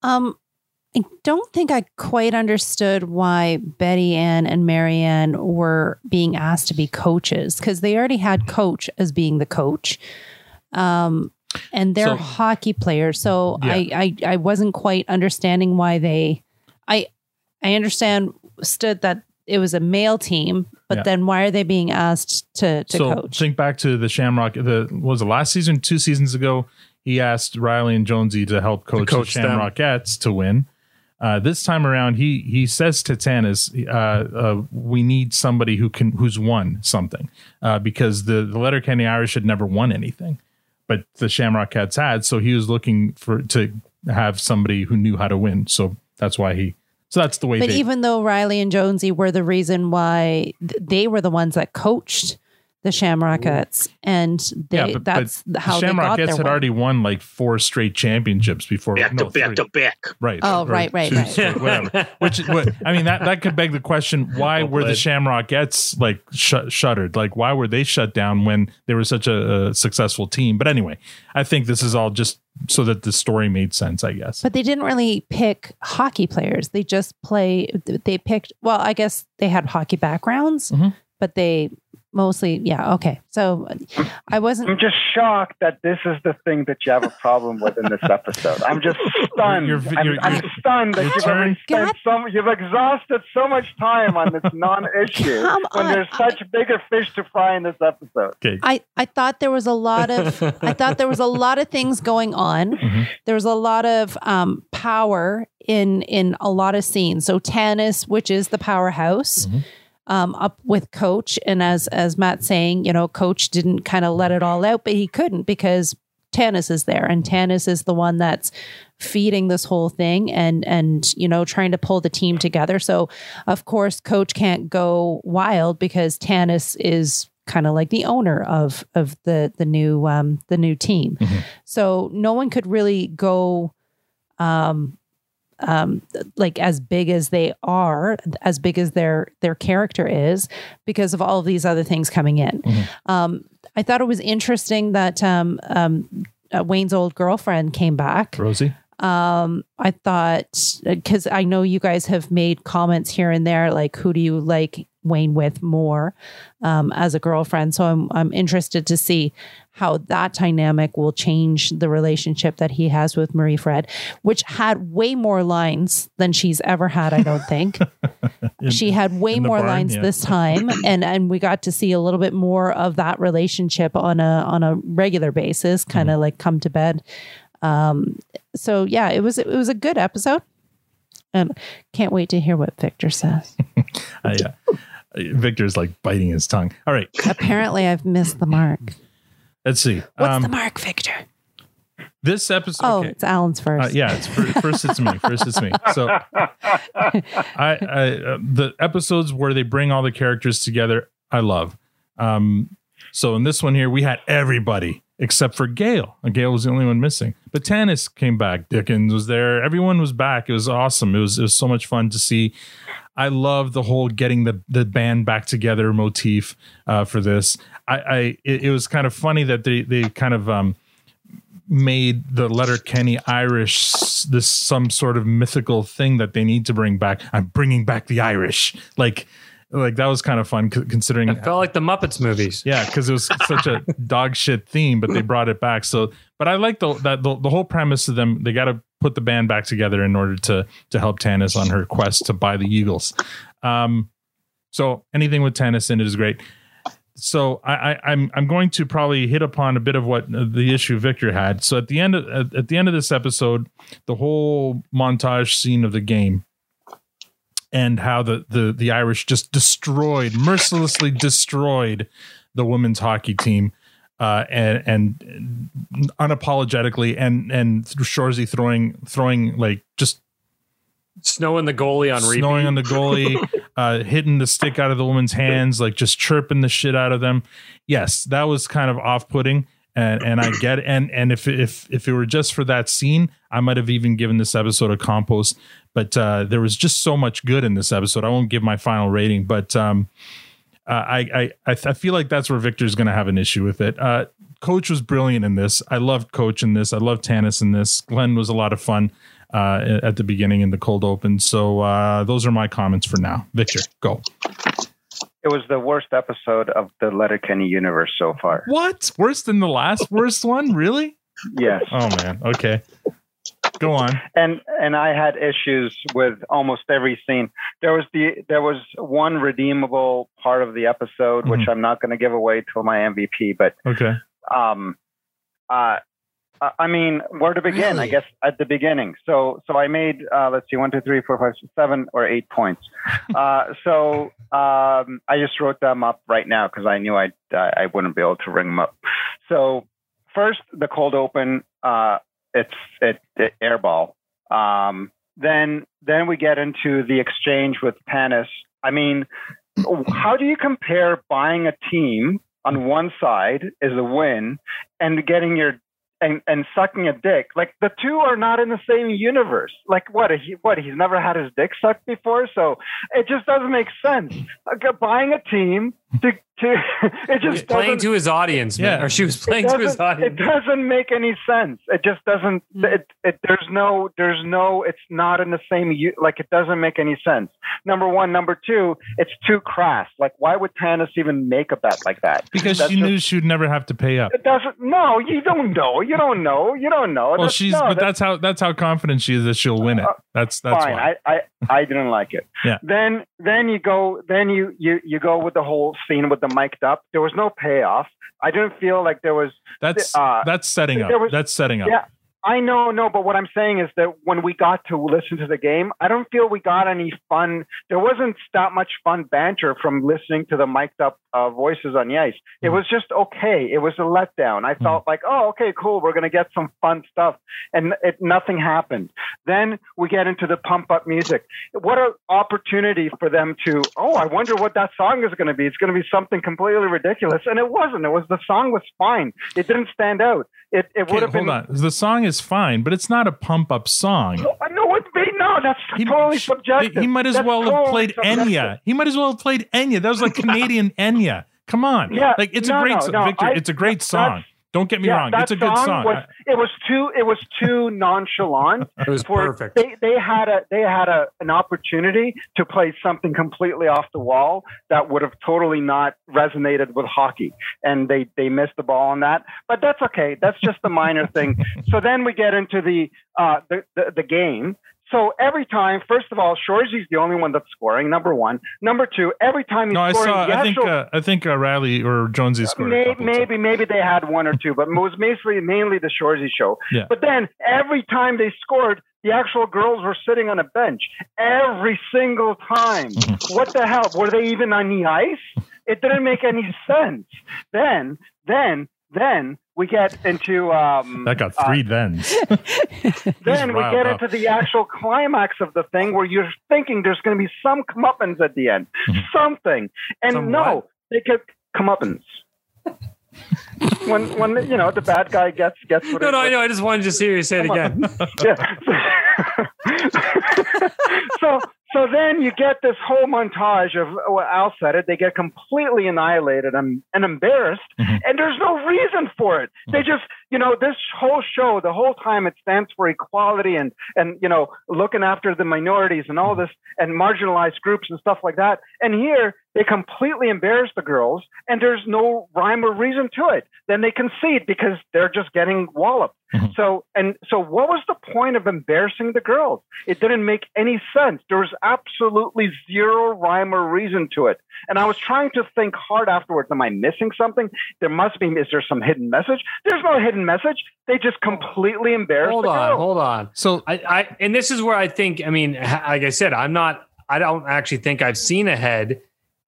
S7: Um, I don't think I quite understood why Betty Ann and Marianne were being asked to be coaches because they already had coach as being the coach. Um, and they're
S6: So-
S7: hockey players. So
S6: Yeah.
S7: I, I I wasn't quite understanding why they I I understand stood that it was a male team, but
S6: Yeah.
S7: then why are they being asked to to
S6: so
S7: coach?
S6: think back to the Shamrock. The was the last season, two seasons ago. He asked Riley and Jonesy to help coach,
S1: coach
S6: the
S1: them.
S6: Shamrockettes to win. Uh, this time around, he he says to Tanis, uh, uh, "We need somebody who can who's won something uh, because the the Letterkenny Irish had never won anything, but the Shamrockettes had. So he was looking for to have somebody who knew how to win. So that's why he. So that's the way.
S7: But
S6: they,
S7: even though Riley and Jonesy were the reason why th- they were the ones that coached the Shamrockettes, and they that's how
S6: the
S7: they got
S6: Shamrockettes
S7: their
S6: had
S7: win.
S6: already won like four straight championships before.
S21: Back
S6: no,
S21: to back
S6: three.
S21: to back.
S6: Right.
S7: Oh,
S6: or
S7: right, right,
S6: two
S7: right.
S6: straight, whatever. Which, what, I mean, that that could beg the question: Why were the Shamrockettes like sh- shuttered? Like, why were they shut down when they were such a, a successful team? But anyway, I think this is all just so that the story made sense. I guess.
S7: But they didn't really pick hockey players. They just play. They picked. Well, I guess they had hockey backgrounds,
S6: Mm-hmm.
S7: but they mostly. Yeah. Okay. So I wasn't.
S3: I'm just shocked that this is the thing that you have a problem with in this episode. I'm just stunned.
S6: You're-
S3: I'm,
S6: you're-
S3: I'm
S6: you're-
S3: stunned that
S6: your
S3: you've already spent so you've exhausted so much time on this non-issue
S7: Come
S3: when
S7: on.
S3: there's such bigger fish to fry in this episode.
S6: Okay.
S7: I, I thought there was a lot of I thought there was a lot of things going on.
S6: Mm-hmm.
S7: There was a lot of um, power in in a lot of scenes. So Tanis, which is the powerhouse,
S6: Mm-hmm.
S7: Um, up with Coach, and as as Matt's saying, you know, Coach didn't kind of let it all out, but he couldn't because Tanis is there, and Tanis is the one that's feeding this whole thing and and you know trying to pull the team together. So of course, Coach can't go wild because Tanis is kind of like the owner of of the the new um the new team. So no one could really go um um like as big as they are as big as their their character is because of all of these other things coming in. Um i thought it was interesting that um um uh, wayne's old girlfriend came back.
S6: Rosie.
S7: um i thought because i know you guys have made comments here and there like who do you like wayne with more um as a girlfriend so i'm i'm interested to see how that dynamic will change the relationship that he has with marie fred which had way more lines than she's ever had i don't think she had way more
S6: barn,
S7: lines
S6: yeah.
S7: this time and and we got to see a little bit more of that relationship on a on a regular basis kind of
S6: Mm-hmm.
S7: like come to bed um so yeah it was it was a good episode and can't wait to hear what victor says
S6: Uh, yeah. Victor's like biting his tongue. All right.
S7: apparently i've missed the mark
S6: Let's see.
S7: what's
S6: Um,
S7: the mark victor
S6: This episode.
S7: oh
S6: okay.
S7: it's alan's first
S6: Uh, yeah, it's fir- first. It's me. First, it's me. So, I, I uh, the episodes where they bring all the characters together, I love. Um, so in this one here, we had everybody except for Gail. And Gail was the only one missing. But Tanis came back. Dickens was there. Everyone was back. It was awesome. It was it was so much fun to see. I love the whole getting the the band back together motif uh, for this. I, I it, it was kind of funny that they they kind of um, made the Letterkenny Irish this some sort of mythical thing that they need to bring back. I'm bringing back the Irish. Like like that was kind of fun considering
S1: It felt like the Muppets movies.
S6: yeah, because it was such a dog shit theme, but they brought it back. So, but I like the that the, the whole premise of them. They got to put the band back together in order to to help Tanis on her quest to buy the Eagles. Um, so anything with Tanis in it is great. So I, I, I'm I'm going to probably hit upon a bit of what the issue Victor had. So at the end of at the end of this episode, the whole montage scene of the game and how the the the Irish just destroyed, mercilessly destroyed the women's hockey team, uh, and and unapologetically, and and Shoresy throwing throwing like just
S1: Snowing the goalie on repeat.
S6: snowing on the goalie, uh, hitting the stick out of the woman's hands, like just chirping the shit out of them. Yes, that was kind of off putting. And, and I get it. and and if if if it were just for that scene, I might have even given this episode a compost. But uh, there was just so much good in this episode. I won't give my final rating, but um, uh, I I I, I feel like that's where Victor's going to have an issue with it. Uh, Coach was brilliant in this. I loved Coach in this. I loved Tanis in this. Glen was a lot of fun uh, at the beginning in the cold open. So uh, those are my comments for now. Victor, go.
S3: It was the worst episode of the Letterkenny universe so far.
S6: What? Worse than the last worst one? Really?
S3: Yes.
S6: Oh man. Okay. Go on.
S3: and and I had issues with almost every scene. There was the there was one redeemable part of the episode which I'm not going to give away till my MVP, but
S6: Okay.
S3: um, uh, I- mean, where to begin? I guess at the beginning. So, so I made uh, let's see, one, two, three, four, five, six, seven, or eight points. Uh, so um, I just wrote them up right now because I knew I I wouldn't be able to ring them up. So first, the cold open. Uh, it's it, it airball. Um, then then we get into the exchange with Tanis. I mean, how do you compare buying a team on one side is a win and getting your and, and sucking a dick like the two are not in the same universe like what he what he's never had his dick sucked before so it just doesn't make sense like, buying a team to to it just
S1: playing
S3: doesn't-
S1: to his audience, man.
S6: Yeah.
S1: Or she was playing to his audience.
S3: It doesn't make any sense. It just doesn't. Hmm. It, it there's no there's no. It's not in the same. Like it doesn't make any sense. Number one. Number two. It's too crass. Like why would Tanis even make a bet like that?
S6: Because
S3: That's
S6: she
S3: just-
S6: knew she would never have to pay up.
S3: It doesn't. No, you don't know. You don't know. You don't know.
S6: Well,
S3: That's-
S6: she's
S3: no,
S6: but that's how that's how confident she is that she'll win it. Uh, that's that's
S3: fine.
S6: why.
S3: I, I I didn't like it.
S6: Yeah.
S3: Then then you go then you you you go with the whole scene with the mic'd up. There was no payoff. I didn't feel like there was.
S6: That's
S3: uh,
S6: that's setting up.
S3: was-
S6: that's setting up.
S3: Yeah. I know, no, but what I'm saying is that when we got to listen to the game, I don't feel we got any fun. There wasn't that much fun banter from listening to the mic'd up uh, voices on the ice. It was just okay. It was a letdown. I felt like, oh, okay, cool. We're gonna get some fun stuff, and it, nothing happened. Then we get into the pump up music. What an opportunity for them to. Oh, I wonder what that song is going to be. It's going to be something completely ridiculous, and it wasn't. It was the song was fine. It didn't stand out. It it would have
S6: hold
S3: been.
S6: on. The song is fine, but it's not a pump up song.
S3: I know it's be no. That's totally subjective.
S6: He might as
S3: That's
S6: well have played
S3: subjective.
S6: Enya. He might as well have played Enya. That was like Canadian Enya. Come on.
S3: Yeah,
S6: like it's a great
S3: no, no,
S6: Victor,
S3: I-
S6: it's a great song. Don't get me
S3: yeah,
S6: wrong.
S3: that
S6: It's a good song.
S3: Was, it was too. It was too nonchalant.
S1: It was
S3: for-
S1: perfect.
S3: They they had a they had a an opportunity to play something completely off the wall that would have totally not resonated with hockey, and they they missed the ball on that. But that's okay. That's just the minor thing. So then we get into the uh the the, the game. So every time, first of all, Shoresy's the only one that's scoring. Number one. Number two, every time he's
S6: no, I
S3: scoring,
S6: saw.
S3: the
S6: I think. Uh, I think uh, Riley or Jonesy scored. a
S3: Maybe, maybe, maybe they had one or two, but it was mainly mainly the Shoresy show.
S6: Yeah.
S3: But then every time they scored, the actual girls were sitting on a bench every single time.
S6: Mm-hmm.
S3: what the hell? Were they even on the ice? It didn't make any sense. Then, then, then we get into um,
S6: That got
S3: uh,
S6: three thens.
S3: then we get
S6: up.
S3: into the actual climax of the thing where you're thinking there's going to be some comeuppance at the end, something, and
S1: Some
S3: no,
S1: what?
S3: they get comeuppance. when when you know the bad guy gets gets what
S1: No,
S3: it-
S1: no, I know. I just wanted to hear you say it again.
S3: Yeah. so so then you get this whole montage of well, Al said it. They get completely annihilated and, and embarrassed, mm-hmm. and there's no reason for it. They mm-hmm. just you know this whole show the whole time it stands for equality and and you know looking after the minorities and all this and marginalized groups and stuff like that. And here they completely embarrass the girls, and there's no rhyme or reason to it. Then they concede because they're just getting walloped. Mm-hmm. So and so, what was the point of embarrassing the girls? It didn't make any sense. There was absolutely zero rhyme or reason to it. And I was trying to think hard afterwards. Am I missing something? There must be. Is there some hidden message? There's no hidden message. They just completely embarrassed.
S1: hold
S3: the
S1: on,
S3: girls.
S1: hold on.
S6: So
S1: I, I, and this is where I think. I mean, like I said, I'm not. I don't actually think I've seen ahead.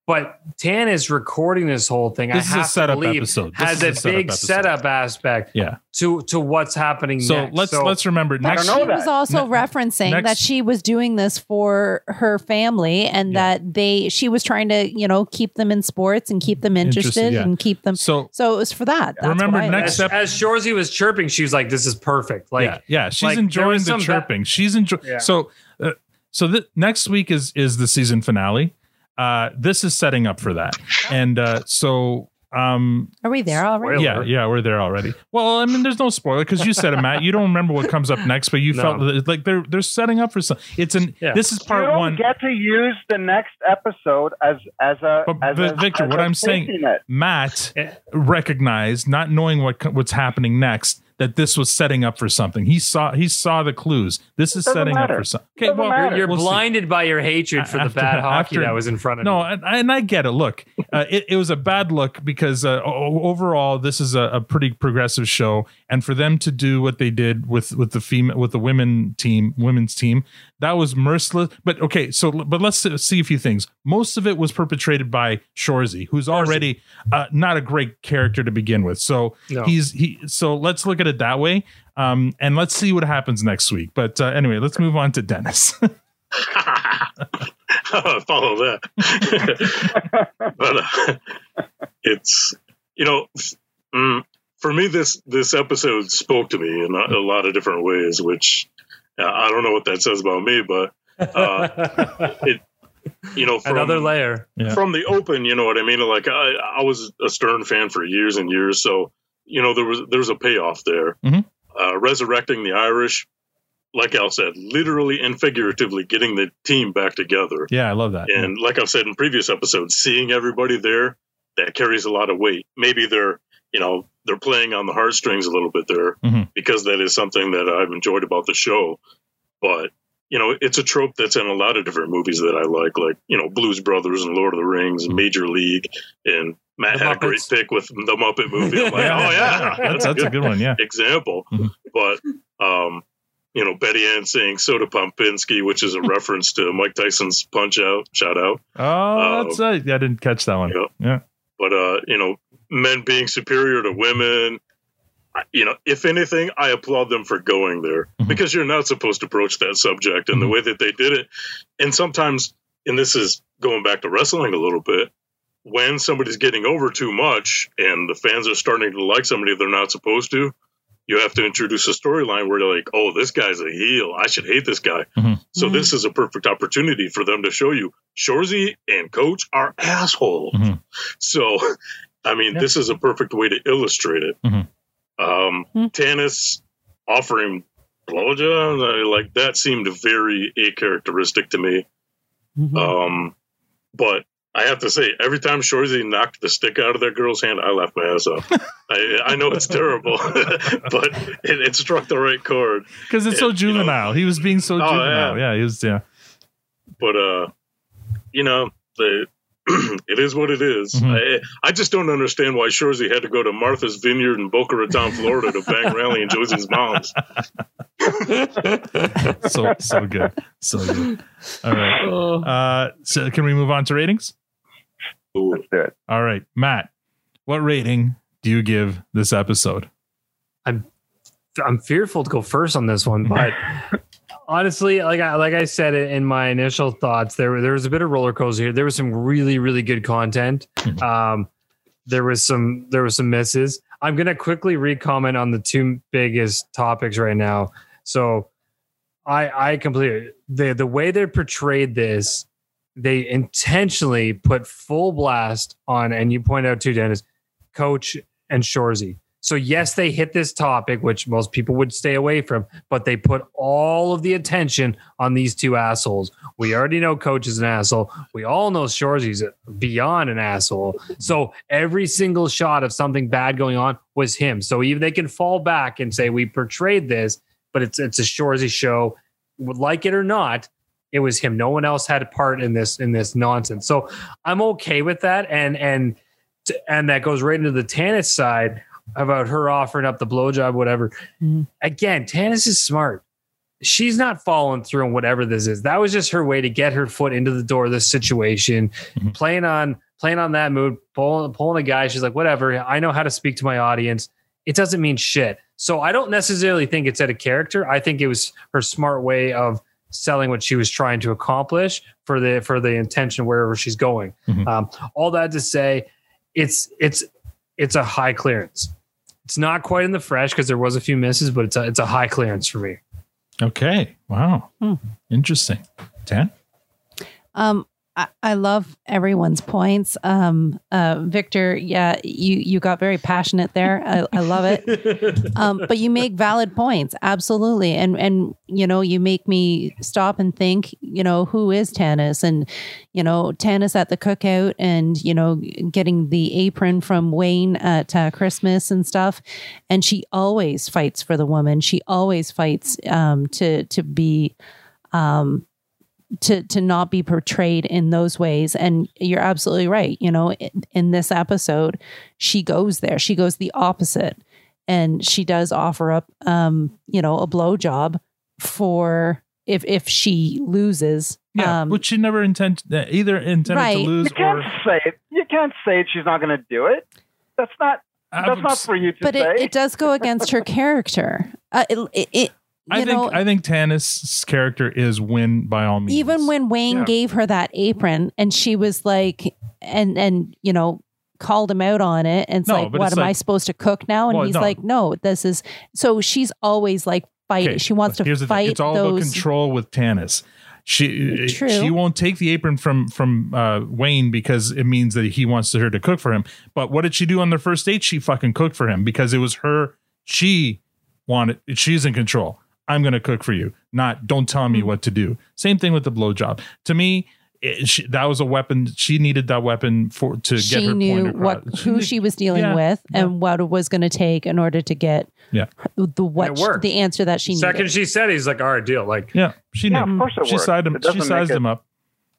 S1: But Tan is recording this whole thing.
S6: This
S1: I
S6: is a
S1: have to
S6: setup episode. This
S1: Has
S6: is a
S1: a,
S6: setup
S1: big
S6: episode.
S1: setup aspect.
S6: Yeah.
S1: To to what's happening.
S6: So
S1: next.
S6: let's
S1: So-
S6: let's remember next.
S7: she was also referencing
S6: next-
S7: that she was doing this for her family and that they she was trying to you know keep them in sports and keep them interested,
S1: Interested, yeah.
S7: and keep them
S6: so
S7: so it was for that That's
S6: Remember next
S1: as, as Shoresy was chirping, she was like, "This is perfect." Like,
S6: yeah, yeah, she's
S1: like,
S6: enjoying
S1: was
S6: the
S1: some ba-
S6: chirping. she's enjoying.
S1: Yeah.
S6: So, uh, so the next week is is the season finale. Uh, this is setting up for that, and uh, so um,
S7: are we there already
S6: yeah, yeah, we're there already. Well, I mean, there's no spoiler because you said it, Matt. You don't remember what comes up next, but you
S1: No.
S6: felt like they're they're setting up for something It's an this is
S3: you
S6: part
S3: don't
S6: one.
S3: get to use the next episode as as a
S6: But,
S3: as
S6: but
S3: a,
S6: Victor,
S3: as
S6: what
S3: a
S6: I'm saying,
S3: safety net.
S6: Matt recognized, not knowing what what's happening next, that this was setting up for something. He saw he saw the clues. This is setting
S1: matter.
S6: up for something.
S1: Doesn't matter. You're
S6: we'll see.
S1: blinded by your hatred for the bad hockey
S6: after-
S1: that was in front of
S6: no,
S1: you.
S6: and, and I get it. Look, uh, it, it was a bad look because uh, overall, this is a, a pretty progressive show, and for them to do what they did with with the female with the women team, women's team, that was merciless. But okay, so but let's see a few things. Most of it was perpetrated by Shoresy, who's already uh, not a great character to begin with. So
S1: No.
S6: he's he. So let's look at it that way. Um, and let's see what happens next week. But uh, anyway, let's move on to Dennis.
S8: follow that. but uh, it's you know, mm, for me this this episode spoke to me in a, a lot of different ways, which uh, I don't know what that says about me, but uh, it you know from,
S1: Another layer.
S8: from the open. You know what I mean? Like I I was a Stern fan for years and years, so you know there was there's a payoff there.
S6: Mhm.
S8: Uh, resurrecting the Irish. Like Al said, literally and figuratively getting the team back together.
S6: yeah, I love that.
S8: And like I've said in previous episodes, seeing everybody there, that carries a lot of weight. Maybe they're, you know, they're playing on the heartstrings a little bit there
S6: Mhm.
S8: because that is something that I've enjoyed about the show. But, you know, it's a trope that's in a lot of different movies that I like, like, you know, Blues Brothers and Lord of the Rings and Major League. And Matt
S1: The
S8: had a great pick with the Muppet movie. I'm like,
S6: Yeah.
S8: oh, yeah.
S6: That's- that's a good one, yeah.
S8: Example. But, Um, you know, Betty Ann saying Soda Popinski, which is a reference to Mike Tyson's Punch Out. Shout out.
S6: Oh, that's right. Yeah, I didn't catch that one. Yeah.
S8: But uh, you know, men being superior to women, you know, if anything, I applaud them for going there because you're not supposed to broach that subject and the way that they did it. And sometimes, and this is going back to wrestling a little bit, when somebody's getting over too much and the fans are starting to like somebody they're not supposed to, you have to introduce a storyline where they're like, oh, this guy's a heel. I should hate this guy. So
S6: Mm-hmm.
S8: this is a perfect opportunity for them to show you Shoresy and Coach are assholes.
S6: Mm-hmm.
S8: So, I mean, this is a perfect way to illustrate it.
S6: Mhm.
S8: Um, Tanis offering blowjob, uh, like that seemed very a characteristic to me. Um, but I have to say, every time Shoresy knocked the stick out of that girl's hand, I laughed my ass off. I, I know it's terrible, but it, it struck the right chord.
S6: Because it's so
S8: And, you know,
S6: juvenile. he was being so
S8: Oh,
S6: juvenile. Yeah. he was. Yeah.
S8: but uh you know the it is what it is. I, I just don't understand why Shoresy had to go to Martha's Vineyard in Boca Raton, Florida to bang Rally and Josie's mom's.
S6: so so good, so good. All right. Uh, so can we move on to ratings?
S3: Let's do it.
S6: All right, Matt. What rating do you give this episode?
S1: I'm I'm fearful to go first on this one, but honestly, like I like I said in my initial thoughts, there there was a bit of roller coaster here. There was some really really good content. Um, there was some there was some misses. I'm gonna quickly re-comment on the two biggest topics right now. So, I I completely the the way they portrayed this, they intentionally put full blast on, and you point out too, Dennis, Coach and Shoresy. So yes, they hit this topic, which most people would stay away from, but they put all of the attention on these two assholes. We already know Coach is an asshole. We all know Shoresy's beyond an asshole. So every single shot of something bad going on was him. So even they can fall back and say we portrayed this, but it's it's a Shoresy show. Would like it or not, it was him. No one else had a part in this in this nonsense. So I'm okay with that. And and and that goes right into the Tanis side about her offering up the blowjob, whatever. Mm-hmm. Again, Tanis is smart. She's not following through on whatever this is. That was just her way to get her foot into the door of this situation, mm-hmm. playing on playing on that mood, pulling pulling a guy. She's like, whatever. I know how to speak to my audience. It doesn't mean shit. So I don't necessarily think it's out of character. I think it was her smart way of selling what she was trying to accomplish for the for the intention wherever she's going. Um, all that to say, it's it's it's a high clearance. It's not quite in the fresh because there was a few misses, but it's a it's a high clearance for me.
S6: Okay. Wow. Interesting. Tan.
S7: Um, I, I love everyone's points. Um, uh, Victor, yeah, you you got very passionate there. I, I love it. Um, but you make valid points, absolutely, and and you know you make me stop and think. You know who is Tanis, and you know Tanis at the cookout, and you know getting the apron from Wayne at uh, Christmas and stuff. And she always fights for the woman. She always fights um, to to be. Um, to to not be portrayed in those ways and you're absolutely right you know in, in this episode she goes there she goes the opposite and she does offer up um you know a blowjob for if if she loses
S6: Yeah,
S7: um
S6: which she never intend uh, either intended
S7: Right.
S6: to lose
S3: You can't
S6: or
S3: say it. You can't say it. She's not going to do it. That's not. That's not for you to
S7: but
S3: say.
S7: it, it does go against her character uh, it, it, it you
S6: I think
S7: know
S6: I think Tanis' character is win by all means.
S7: even when Wayne gave her that apron and she was like and and you know called him out on it and it's
S6: No,
S7: like what
S6: it's
S7: am I supposed to cook now and
S6: Well,
S7: he's
S6: no.
S7: like no this is so she's always like fighting
S6: Okay,
S7: she wants to
S6: here's the thing.
S7: fight
S6: It's all
S7: those
S6: about control with Tanis. She
S7: True.
S6: she won't take the apron from from uh, Wayne because it means that he wants her to cook for him. But what did she do on their first date? She fucking cooked for him because it was her. She wanted. She's in control. I'm going to cook for you. Not don't tell me mm-hmm. what to do. Same thing with the blowjob. To me, it, she, that was a weapon. She needed that weapon for to get
S7: she
S6: her
S7: knew
S6: point
S7: what
S6: across.
S7: who she was dealing
S6: Yeah,
S7: with and what it was going to take in order to get
S6: Yeah.
S7: the what
S1: It
S7: she-
S1: worked.
S7: the answer that she
S1: Second
S7: needed
S1: she said, he's like, all right, deal. Like,
S6: yeah, she knew.
S3: Yeah, of course it
S6: she
S3: worked.
S6: sized him. She
S3: make
S6: sized
S3: it-
S6: him up.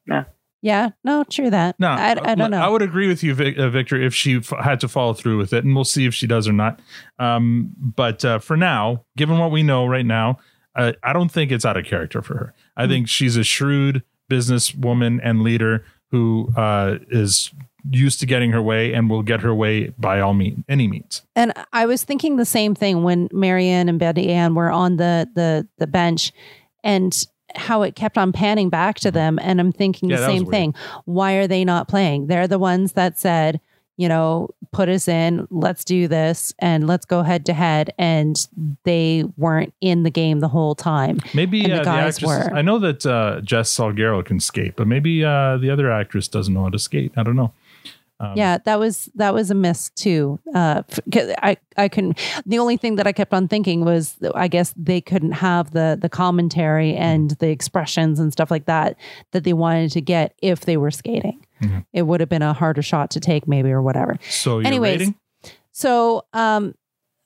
S3: Yeah.
S7: Yeah, no, true that.
S6: No,
S7: I, I don't know.
S6: I would agree with you, uh, Victor, if she f- had to follow through with it, and we'll see if she does or not. Um, but uh, for now, given what we know right now, uh, I don't think it's out of character for her. I think she's a shrewd businesswoman and leader who uh, is used to getting her way and will get her way by all means, any means.
S7: And I was thinking the same thing when Marianne and Betty Ann were on the the the bench, and how it kept on panning back to them. And I'm thinking
S6: Yeah,
S7: the same thing. Why are they not playing? They're the ones that said, you know, put us in, let's do this, and let's go head to head. And they weren't in the game the whole time.
S6: Maybe uh,
S7: the
S6: the,
S7: guys
S6: actress.
S7: were.
S6: I know that uh, Jess Salgueiro can skate, but maybe uh, the other actress doesn't know how to skate. I don't know. Um,
S7: yeah, that was that was a miss too. Uh, I I couldn't. The only thing that I kept on thinking was, I guess they couldn't have the the commentary and the expressions and stuff like that that they wanted to get if they were skating.
S6: Mhm.
S7: It would have been a harder shot to take, maybe or whatever.
S6: So
S7: Anyways,
S6: rating?
S7: so um,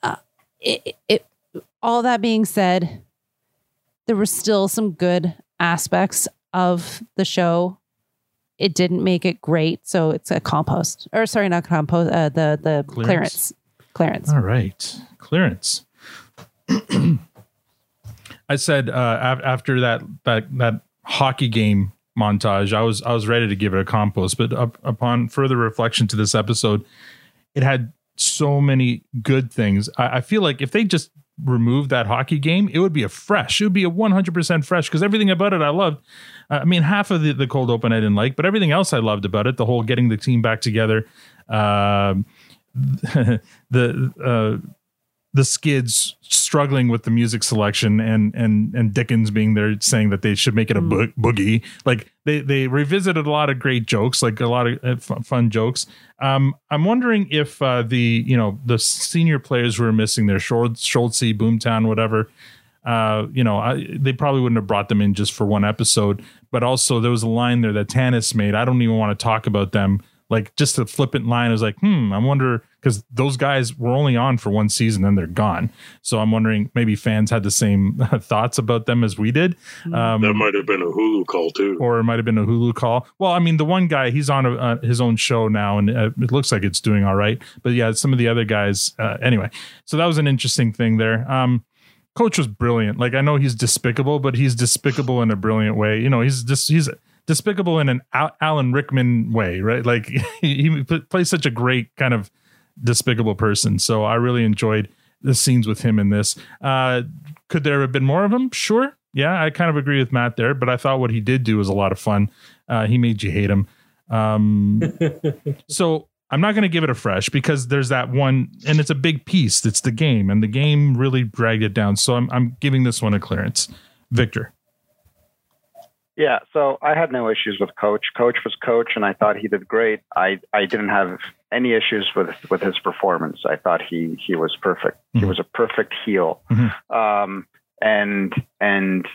S7: uh, it, it all that being said, there were still some good aspects of the show. It didn't make it great, so it's a compost or sorry, not compost. Uh, the the
S6: Clearance?
S7: clearance, clearance.
S6: All right, clearance. I said uh, af- after that that that hockey game montage, I was I was ready to give it a compost, but up, upon further reflection to this episode, it had so many good things. I, I feel like if they just removed that hockey game, it would be a fresh. It would be a one hundred percent fresh because everything about it I loved. I mean, half of the, the cold open I didn't like, but everything else I loved about it. The whole getting the team back together. Um, the uh, the skids struggling with the music selection and and and Dickens being there saying that they should make it a bo- boogie. Like they they revisited a lot of great jokes, like a lot of uh, fun, jokes. Um, I'm wondering if uh, the you know the senior players were missing their Schultz, Boomtown, whatever. Uh, you know, I, they probably wouldn't have brought them in just for one episode. But also, there was a line there that Tanis made. I don't even want to talk about them. Like just a flippant line. I was like, hmm, I wonder because those guys were only on for one season and they're gone. So I'm wondering maybe fans had the same thoughts about them as we did. Um,
S8: that might have been a Hulu call too.
S6: or it might have been a Hulu call. Well, I mean, the one guy he's on a, uh, his own show now, and uh, it looks like it's doing all right. But yeah, some of the other guys. Uh, anyway, so that was an interesting thing there. Um, Coach was brilliant. Like I know he's despicable, but he's despicable in a brilliant way. You know, he's just he's despicable in an Al- Alan Rickman way, right? Like he, he p- plays such a great kind of despicable person. So I really enjoyed the scenes with him in this. Uh, could there have been more of him? Sure. Yeah, I kind of agree with Matt there, but I thought what he did do was a lot of fun. Uh, he made you hate him. Um, so I'm not going to give it a fresh because there's that one, and it's a big piece. It's the game, and the game really dragged it down. So I'm, I'm giving this one a clearance. Victor.
S3: Yeah, so I had no issues with Coach. Coach was Coach, and I thought he did great. I, I didn't have any issues with with his performance. I thought he he was perfect. He was a perfect heel. Um, and and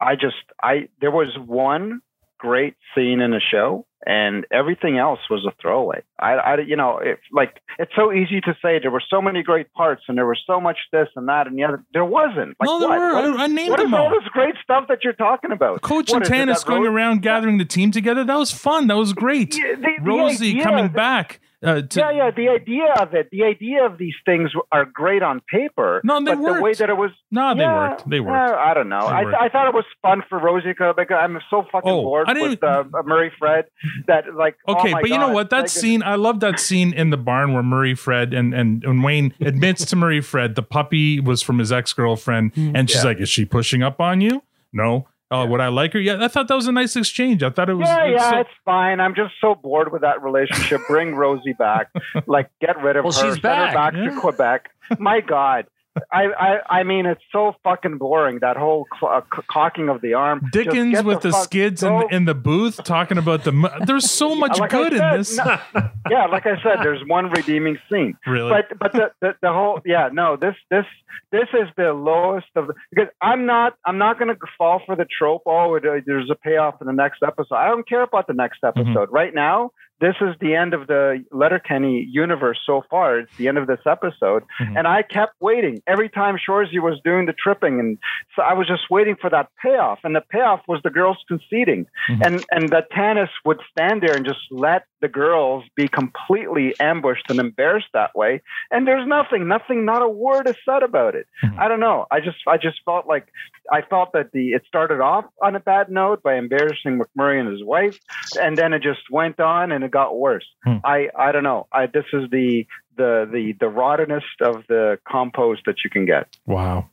S3: I just I there was one great scene in the show, and everything else was a throwaway. I, I you know if like it's so easy to say there were so many great parts, and there was so much this and that and the other. There wasn't. Like
S6: No, there
S3: what?
S6: were.
S3: What-
S6: I- I named
S3: what is
S6: them
S3: all
S6: all.
S3: this great stuff that you're talking about?
S6: Coach
S3: What
S6: and
S3: is
S6: Tanis going
S3: Rose-
S6: around gathering the team together. That was fun. That was great.
S3: the
S6: Rosie
S3: idea
S6: coming
S3: that-
S6: back. Uh, to,
S3: yeah, yeah. The idea of it, the idea of these things are great on paper.
S6: No, they
S3: but the way that it was.
S6: No, they
S3: yeah,
S6: worked. They worked.
S3: uh, I don't know. I. I thought it was fun for Rosie because I'm so fucking
S6: Oh,
S3: bored with uh, Murray Fred that like. oh
S6: Okay,
S3: my
S6: but you know what? That
S3: like,
S6: scene, I love that scene in the barn where Murray Fred and and, and Wayne admits to Murray Fred the puppy was from his ex girlfriend, hmm. and she's
S3: Yeah.
S6: like, "Is she pushing up on you?" No. Oh, would I like her? Yeah, I thought that was a nice exchange. I thought it was.
S3: Yeah,
S6: it was
S3: yeah,
S6: so-
S3: it's fine. I'm just so bored with that relationship. Bring Rosie back. Like, get rid of
S1: Well,
S3: her.
S1: she's
S3: Send her
S1: back.
S3: back to Quebec. My God. I, I I mean, it's so fucking boring. That whole cl- uh, c- cocking of the arm.
S6: Dickens with the,
S3: fuck-
S6: skids in, in the booth talking about the. mu- There's so much
S3: Like
S6: good in this.
S3: no- yeah, like I said, there's one redeeming scene.
S6: Really?
S3: But but the, the the whole yeah no this this this is the lowest of the, because I'm not I'm not going to fall for the trope. Oh, uh, there's a payoff in the next episode. I don't care about the next
S6: Mm-hmm.
S3: episode. Right now, this is the end of the Letterkenny universe so far. It's the end of this episode,
S6: Mm-hmm.
S3: and I kept waiting every time Shoresy was doing the tripping, and so I was just waiting for that payoff. And the payoff was the girls conceding,
S6: Mm-hmm.
S3: and and that Tanis would stand there and just let the girls be completely ambushed and embarrassed that way. And there's nothing, nothing, not a word is said about it.
S6: Mm-hmm.
S3: I don't know. I just I just felt like I felt that the it started off on a bad note by embarrassing McMurray and his wife, and then it just went on and it got worse.
S6: Hmm.
S3: I I don't know. I this is the the the the rottenest of the compost that you can get.
S6: Wow.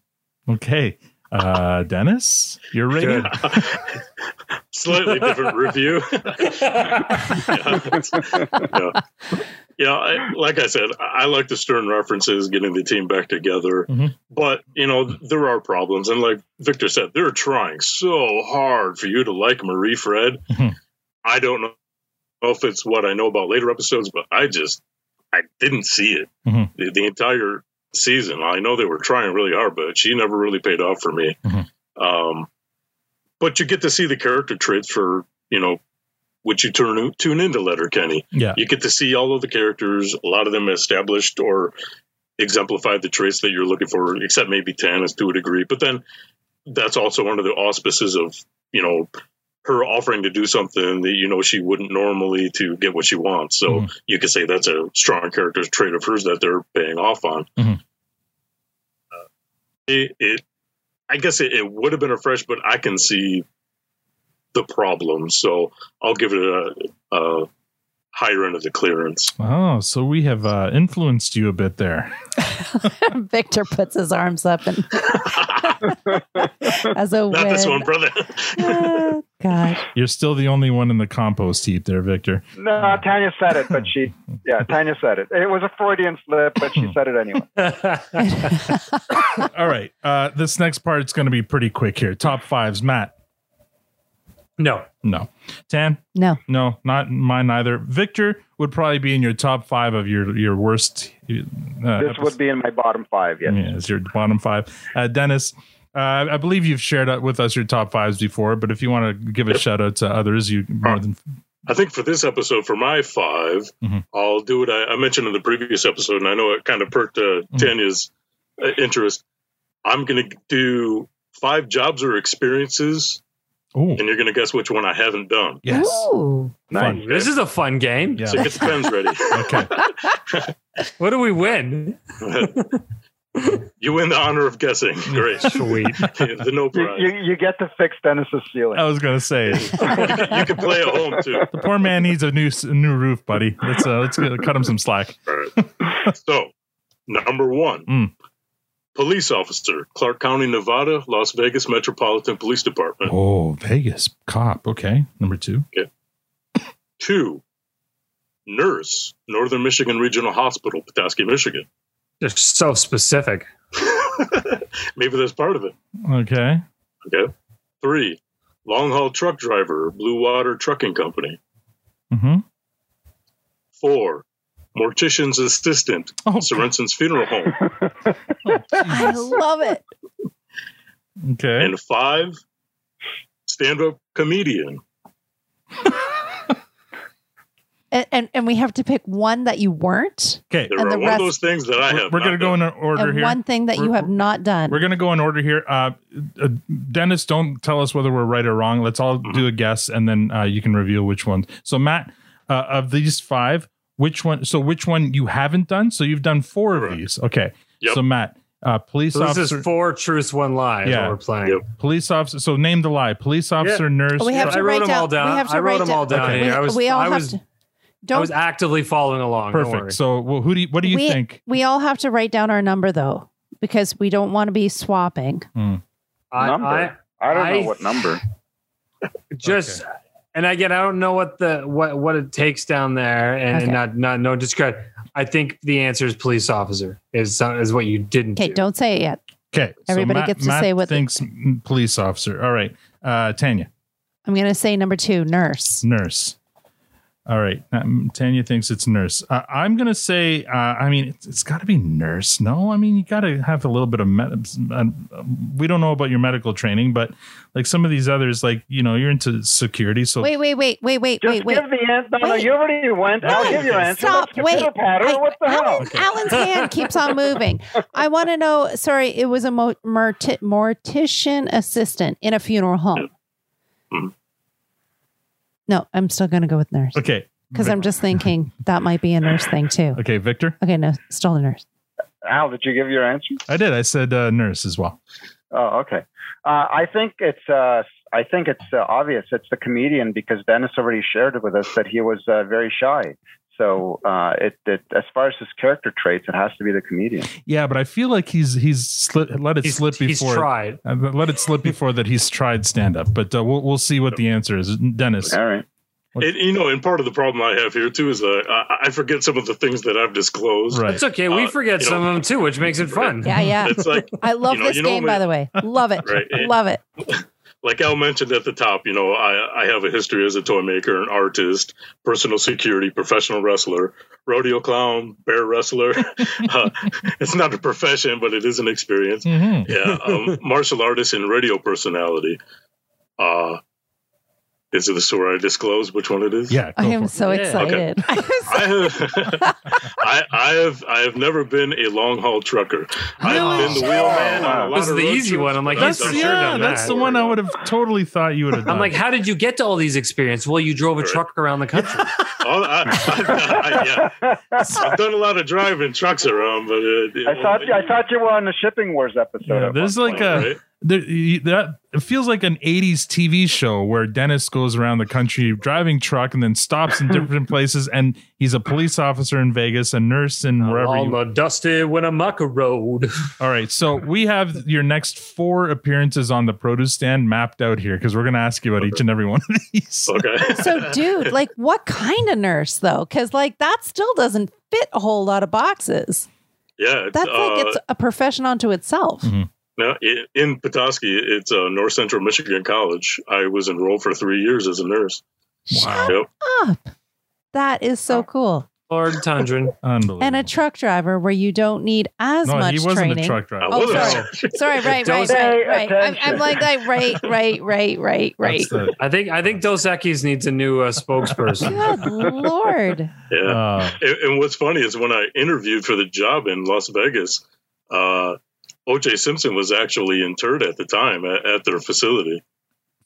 S6: Okay. Uh, Dennis, you're ready.
S8: Slightly different review. yeah. Yeah, I, like I said, I I like the Stern references, getting the team back together. Mm-hmm. But you know, there are problems, and like Victor said, they're trying so hard for you to like Marie Fred. Mm-hmm. I don't know if it's what I know about later episodes, but I just I didn't see it mm-hmm. the, the entire season. I know they were trying really hard, but she never really paid off for me. Um, but you get to see the character traits for you know which you turn tune into Letterkenny.
S6: Yeah.
S8: you get to see all of the characters, a lot of them established or exemplified the traits that you're looking for, except maybe Tanis to a degree. But then that's also under the auspices of you know her offering to do something that you know she wouldn't normally to get what she wants. So you could say that's a strong character trait of hers that they're paying off on.
S6: Mhm.
S8: Uh, it, it, I guess it, it would have been a fresh, but I can see the problem. So I'll give it a, a higher end of the clearance.
S6: Oh, so we have uh, influenced you a bit there.
S7: Victor puts his arms up and as a
S8: Not this one, brother.
S7: Ah, God.
S6: You're still the only one in the compost heap there, Victor.
S3: No, Tanya said it, but she yeah, Tanya said it. It was a Freudian slip, but she said it anyway.
S6: All right. Uh, this next part is going to be pretty quick here. Top fives, Matt.
S1: No.
S6: No. Tan?
S7: No.
S6: No, not mine either. Victor would probably be in your top five of your your worst. Uh,
S3: This would be in my bottom five, yes.
S6: Yeah, it's your bottom five. Uh, Dennis, uh, I believe you've shared with us your top fives before, but if you want to give a shout out to others, you more than
S8: I think for this episode, for my 5
S6: Mhm.
S8: I'll do what I, I mentioned in the previous episode, and I know it kind of perked uh, Tanya's uh, interest. I'm going to do five jobs or experiences, and you're going to guess which one I haven't done.
S6: Yes.
S7: Ooh.
S1: Nice. This is a fun game.
S6: Yeah.
S8: So get the pens ready.
S6: okay.
S1: What do we win?
S8: you win the honor of guessing. Great.
S1: Sweet.
S8: the no
S3: You,
S8: prize.
S3: you, you get to fix Dennis's ceiling.
S6: I was going to say
S8: you can play at home too.
S6: the poor man needs a new s- a new roof, buddy. Let's uh, let's get, cut him some slack.
S8: All right. So, number one,
S6: Mm.
S8: Police officer, Clark County, Nevada, Las Vegas Metropolitan Police Department.
S6: Oh, Vegas cop. Okay, number two.
S8: Two, nurse, Northern Michigan Regional Hospital, Petoskey, Michigan.
S1: They're so specific.
S8: Maybe that's part of it.
S6: Okay.
S8: Okay. Three, long haul truck driver, Blue Water Trucking Company.
S6: Mm-hmm.
S8: Four, mortician's assistant,
S6: Oh,
S8: Sorenson's Funeral Home.
S7: I love it.
S6: Okay.
S8: And five, stand up comedian.
S7: And, and and we have to pick one that you weren't,
S6: Okay.
S8: There
S7: And
S8: are
S7: the
S8: one
S7: rest-
S8: of those things that I have.
S6: We're going to go in order
S7: and
S6: here.
S7: one thing that you
S6: We're-
S7: have not done.
S6: We're going to go in order here. Uh, uh, Dennis, don't tell us whether we're right or wrong. Let's all
S8: Mm-hmm.
S6: do a guess, and then uh, you can reveal which ones. So, Matt, uh, of these five, which one? So, which one you haven't done? So, you've done four of these. Okay.
S8: Yep.
S6: So, Matt, uh, police
S1: So this
S6: officer.
S1: is four truths, one lie.
S6: Yeah.
S1: we're playing.
S6: Police officer. So, name the lie. Police officer, nurse.
S7: we have
S1: I
S7: to
S1: wrote
S7: write
S1: them
S7: down.
S1: all down.
S7: We have to
S1: I wrote
S7: write
S1: them all down.
S6: Okay.
S1: here. I was,
S7: we all
S1: I
S7: have
S1: was,
S7: to. Don't I
S1: was actively following along.
S6: Perfect. So, well, who do you, what do you
S7: we,
S6: think?
S7: we all have to write down our number though, because we don't want to be swapping.
S6: Hmm.
S1: I,
S3: number.
S1: I,
S3: I don't
S1: I-
S3: know what number.
S1: just and again, I don't know what the what what it takes down there, and, and not not no discredit. I think the answer is police officer is is what you didn't
S7: Okay,
S1: do.
S7: don't say it yet.
S6: Okay. so
S7: Everybody
S6: Matt-
S7: gets to
S6: Matt
S7: say what they-
S6: thinks mm, police officer. All right. Uh, Tanya,
S7: I'm going to say number two, nurse.
S6: nurse. All right. Um, Tanya thinks it's nurse. Uh, I'm going to say, uh, I mean, it's, it's got to be nurse. No, I mean, you got to have a little bit of med- uh, We don't know about your medical training, but like some of these others, like, you know, you're into security. So
S7: Wait, wait, wait, wait, wait,
S3: Just
S7: wait, wait.
S3: give the answer. No, no, you already went. I'll
S7: Wait,
S3: give your answer.
S7: Stop.
S3: Let's
S7: Wait.
S3: pitter.
S7: I-
S3: What the hell?
S7: Alan, Alan's hand keeps on moving. I want to know. Sorry, it was a mo- morti- mortician assistant in a funeral home. No, I'm still going to go with nurse
S6: okay.
S7: because I'm just thinking that might be a nurse thing too.
S6: Okay, Victor.
S7: Okay, no, still a nurse.
S3: Al, did you give your answer?
S6: I did. I said uh, nurse as well.
S3: Oh, okay. Uh, I think it's. Uh, I think it's uh, obvious. It's the comedian because Dennis already shared it with us that he was uh, very shy. So uh, it, it, as far as his character traits, it has to be the comedian.
S6: Yeah, but I feel like he's he's sli- let it
S1: He's-
S6: slip before.
S1: he's tried.
S6: uh, let it slip before that he's tried stand up. But uh, we'll we'll see what the answer is. Dennis.
S3: All right.
S8: And, you know, and part of the problem I have here too is uh, I, I forget some of the things that I've disclosed.
S6: Right.
S1: It's okay. We
S8: Uh,
S1: forget
S8: you
S1: some
S8: know,
S1: of them too, which makes it fun.
S7: Yeah, yeah.
S8: It's like
S7: I love
S8: you know,
S7: this
S8: you know
S7: game,
S8: me-
S7: by the way. Love it.
S8: Right.
S7: Love it.
S8: like Al mentioned at the top, you know, I, I have a history as a toy maker, an artist, personal security, professional wrestler, rodeo clown, bear wrestler. uh, it's not a profession, but it is an experience.
S6: Mhm.
S8: Yeah, um, martial artist and radio personality. Uh, is it this where I disclose which one it is?
S6: Yeah,
S7: I am so
S1: Yeah.
S7: excited.
S8: I have, I, I have, I have never been a long haul trucker. I've been the wheelman on a lot
S1: This is the easy
S8: trips,
S1: one. I'm like,
S8: but
S1: he's
S8: I've
S1: for sure
S6: yeah, that's the one I would have totally thought you would have done.
S1: I'm like, how did you get to all these experience? Well, you drove a truck around the country.
S8: Oh, I, I, I, yeah. I've done a lot of driving trucks around, but uh,
S3: I thought I thought you were on the Shipping Wars episode.
S6: Yeah, there's like
S3: point.
S6: a there, that it feels like an 80s TV show where Dennis goes around the country driving truck and then stops in different places and he's a police officer in Vegas, a nurse in wherever
S1: on
S6: you
S1: the dusty Winnemucca Road.
S6: All right, so we have your next four appearances on the produce stand mapped out here because we're going to ask you about each and every one of these.
S8: Okay.
S7: So, dude, like, what kind of nurse though? Because like that still doesn't fit a whole lot of boxes.
S8: Yeah, it's,
S7: That's like
S8: uh,
S7: it's a profession unto itself.
S8: now, i- in Petoskey, it's uh, North Central Michigan College. I was enrolled for three years as a nurse.
S6: Wow.
S8: Yep.
S7: Up. That is so cool.
S1: Lord Tundran.
S6: Unbelievable.
S7: And a truck driver where you don't need as
S6: no,
S7: much
S6: he wasn't
S7: training.
S6: a truck driver.
S7: Oh, sorry. sorry, right, right, right, right. I'm, I'm like, like, right, right, right, right, right.
S6: The-
S1: I think I think Dos Equis needs a new uh, spokesperson.
S7: Good lord.
S8: Yeah.
S6: uh,
S8: And, and what's funny is when I interviewed for the job in Las Vegas, uh, O.J. Simpson was actually interred at the time at, at their facility.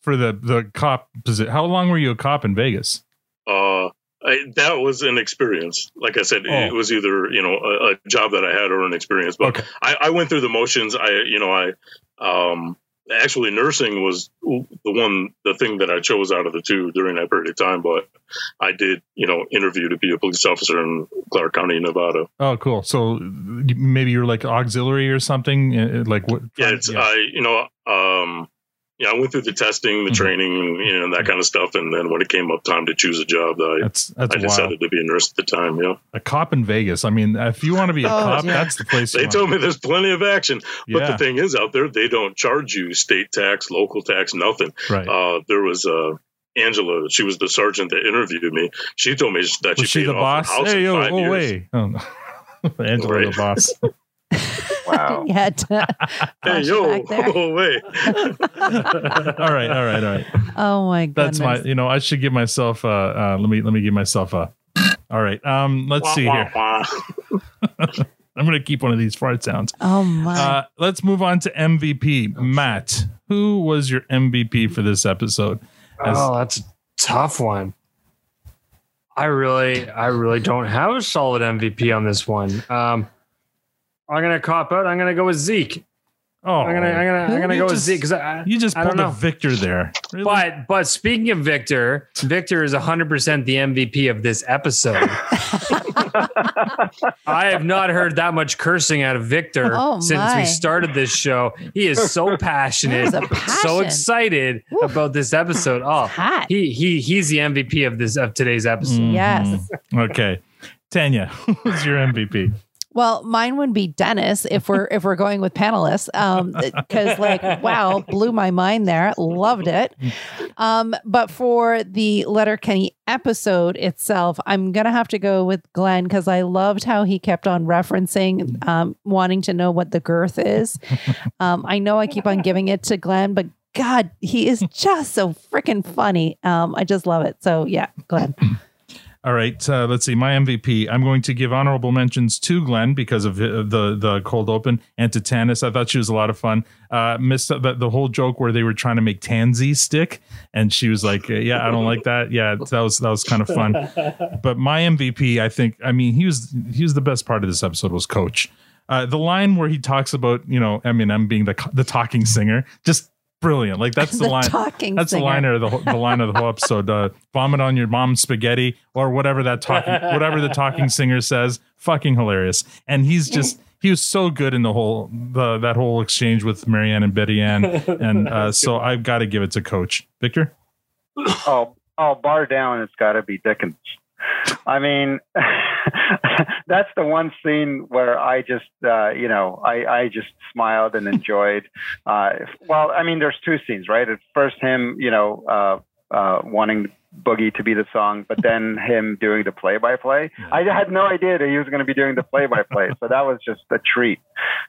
S6: for the the cop position. How long were you a cop in Vegas?
S8: Uh, I, that was an experience. Like I said,
S6: Oh.
S8: it was either you know a, a job that I had or an experience. But
S6: Okay.
S8: I, I went through the motions. I you know I um, actually nursing was the one the thing that I chose out of the two during that period of time. But I did you know interview to be a police officer in Clark County, Nevada.
S6: Oh, cool. So maybe you're like auxiliary or something. uh, Like what?
S8: Yeah, it's I you know um. Yeah, I went through the testing, the
S6: Mhm.
S8: training, you know, and that kind of stuff. And then when it came up time to choose a job, I,
S6: That's that's
S8: I
S6: wild.
S8: decided to be a nurse at the time. Yeah.
S6: A cop in Vegas. I mean, if you want to be a
S7: Oh,
S6: cop,
S7: yeah.
S6: that's the place.
S8: They
S6: you
S8: told me there's plenty of action, but
S6: Yeah.
S8: the thing is, out there they don't charge you state tax, local tax, nothing.
S6: Right.
S8: Uh, there was uh, Angela. She was the sergeant that interviewed me. She told me that
S6: Was
S8: she,
S6: she
S8: paid
S6: the
S8: off
S6: boss?
S8: her house
S6: Hey,
S8: in
S6: yo,
S8: five
S6: oh
S8: years.
S6: wait. Oh, no. Angela,
S8: Right.
S6: the boss.
S3: Wow.
S7: You had to
S8: Hey yo,
S7: back there.
S8: oh wait.
S6: all right, all right, all right.
S7: Oh my goodness.
S6: That's my. You know, I should give myself. Uh, uh, let me let me give myself a. All right. Um. Let's see
S8: Wah,
S6: here.
S8: wah, wah.
S6: I'm gonna keep one of these fart sounds.
S7: Oh my.
S6: Uh, let's move on to MVP. Matt, who was your MVP for this episode? As-
S1: Oh, that's a tough one. I really, I really don't have a solid MVP on this one. Um, I'm gonna cop out. I'm gonna go with Zeke.
S6: oh,
S1: I'm gonna, I'm gonna, I'm gonna
S6: You
S1: go with Zeke because I,
S6: You just
S1: I
S6: pulled
S1: don't
S6: a
S1: know.
S6: victor there. Really?
S1: But but speaking of Victor, Victor is 100% the MVP of this episode. I have not heard that much cursing out of Victor
S7: Oh,
S1: since
S7: my.
S1: we started this show. He is so passionate,
S7: There's passion.
S1: so excited about this episode. Oh,
S7: hot.
S1: he he he's the MVP of this of today's episode.
S7: Yes. Mm.
S6: Okay. Tanya, who's your MVP?
S7: Well, mine would be Dennis if we're if we're going with panelists, because like wow, blew my mind there, loved it. Um, but for the Letterkenny episode itself, I'm gonna have to go with Glen because I loved how he kept on referencing, um, wanting to know what the girth is. Um, I know I keep on giving it to Glen, but God, he is just so freaking funny. Um, I just love it. So yeah, Glen.
S6: All right, uh, let's see. My MVP. I'm going to give honorable mentions to Glen because of the the cold open and to Tanis. I thought she was a lot of fun. Uh, missed the, the whole joke where they were trying to make tansy stick, and she was like, "Yeah, I don't like that." Yeah, that was that was kind of fun. But my MVP, I think, I mean, he was he was the best part of this episode was Coach. Uh, the line where he talks about you know Eminem being the the talking singer, just brilliant. Like that's the,
S7: The
S6: line.
S7: talking
S6: that's
S7: singer.
S6: the line of the whole- the line of the whole episode. Uh, Vomit on your mom's spaghetti or whatever that talking whatever the talking singer says. Fucking hilarious. And he's just he was so good in the whole the that whole exchange with Marianne and Betty Ann. And uh, so I've got to give it to Coach Victor.
S3: oh, oh, bar down, it's got to be Dickens. I mean, that's the one scene where I just, uh, you know, I, I just smiled and enjoyed. Uh, well, I mean, there's two scenes, right? At first, him, you know, uh, wanting Boogie to be the song, but then him doing the play-by-play. I had no idea that he was going to be doing the play-by-play, so that was just a treat.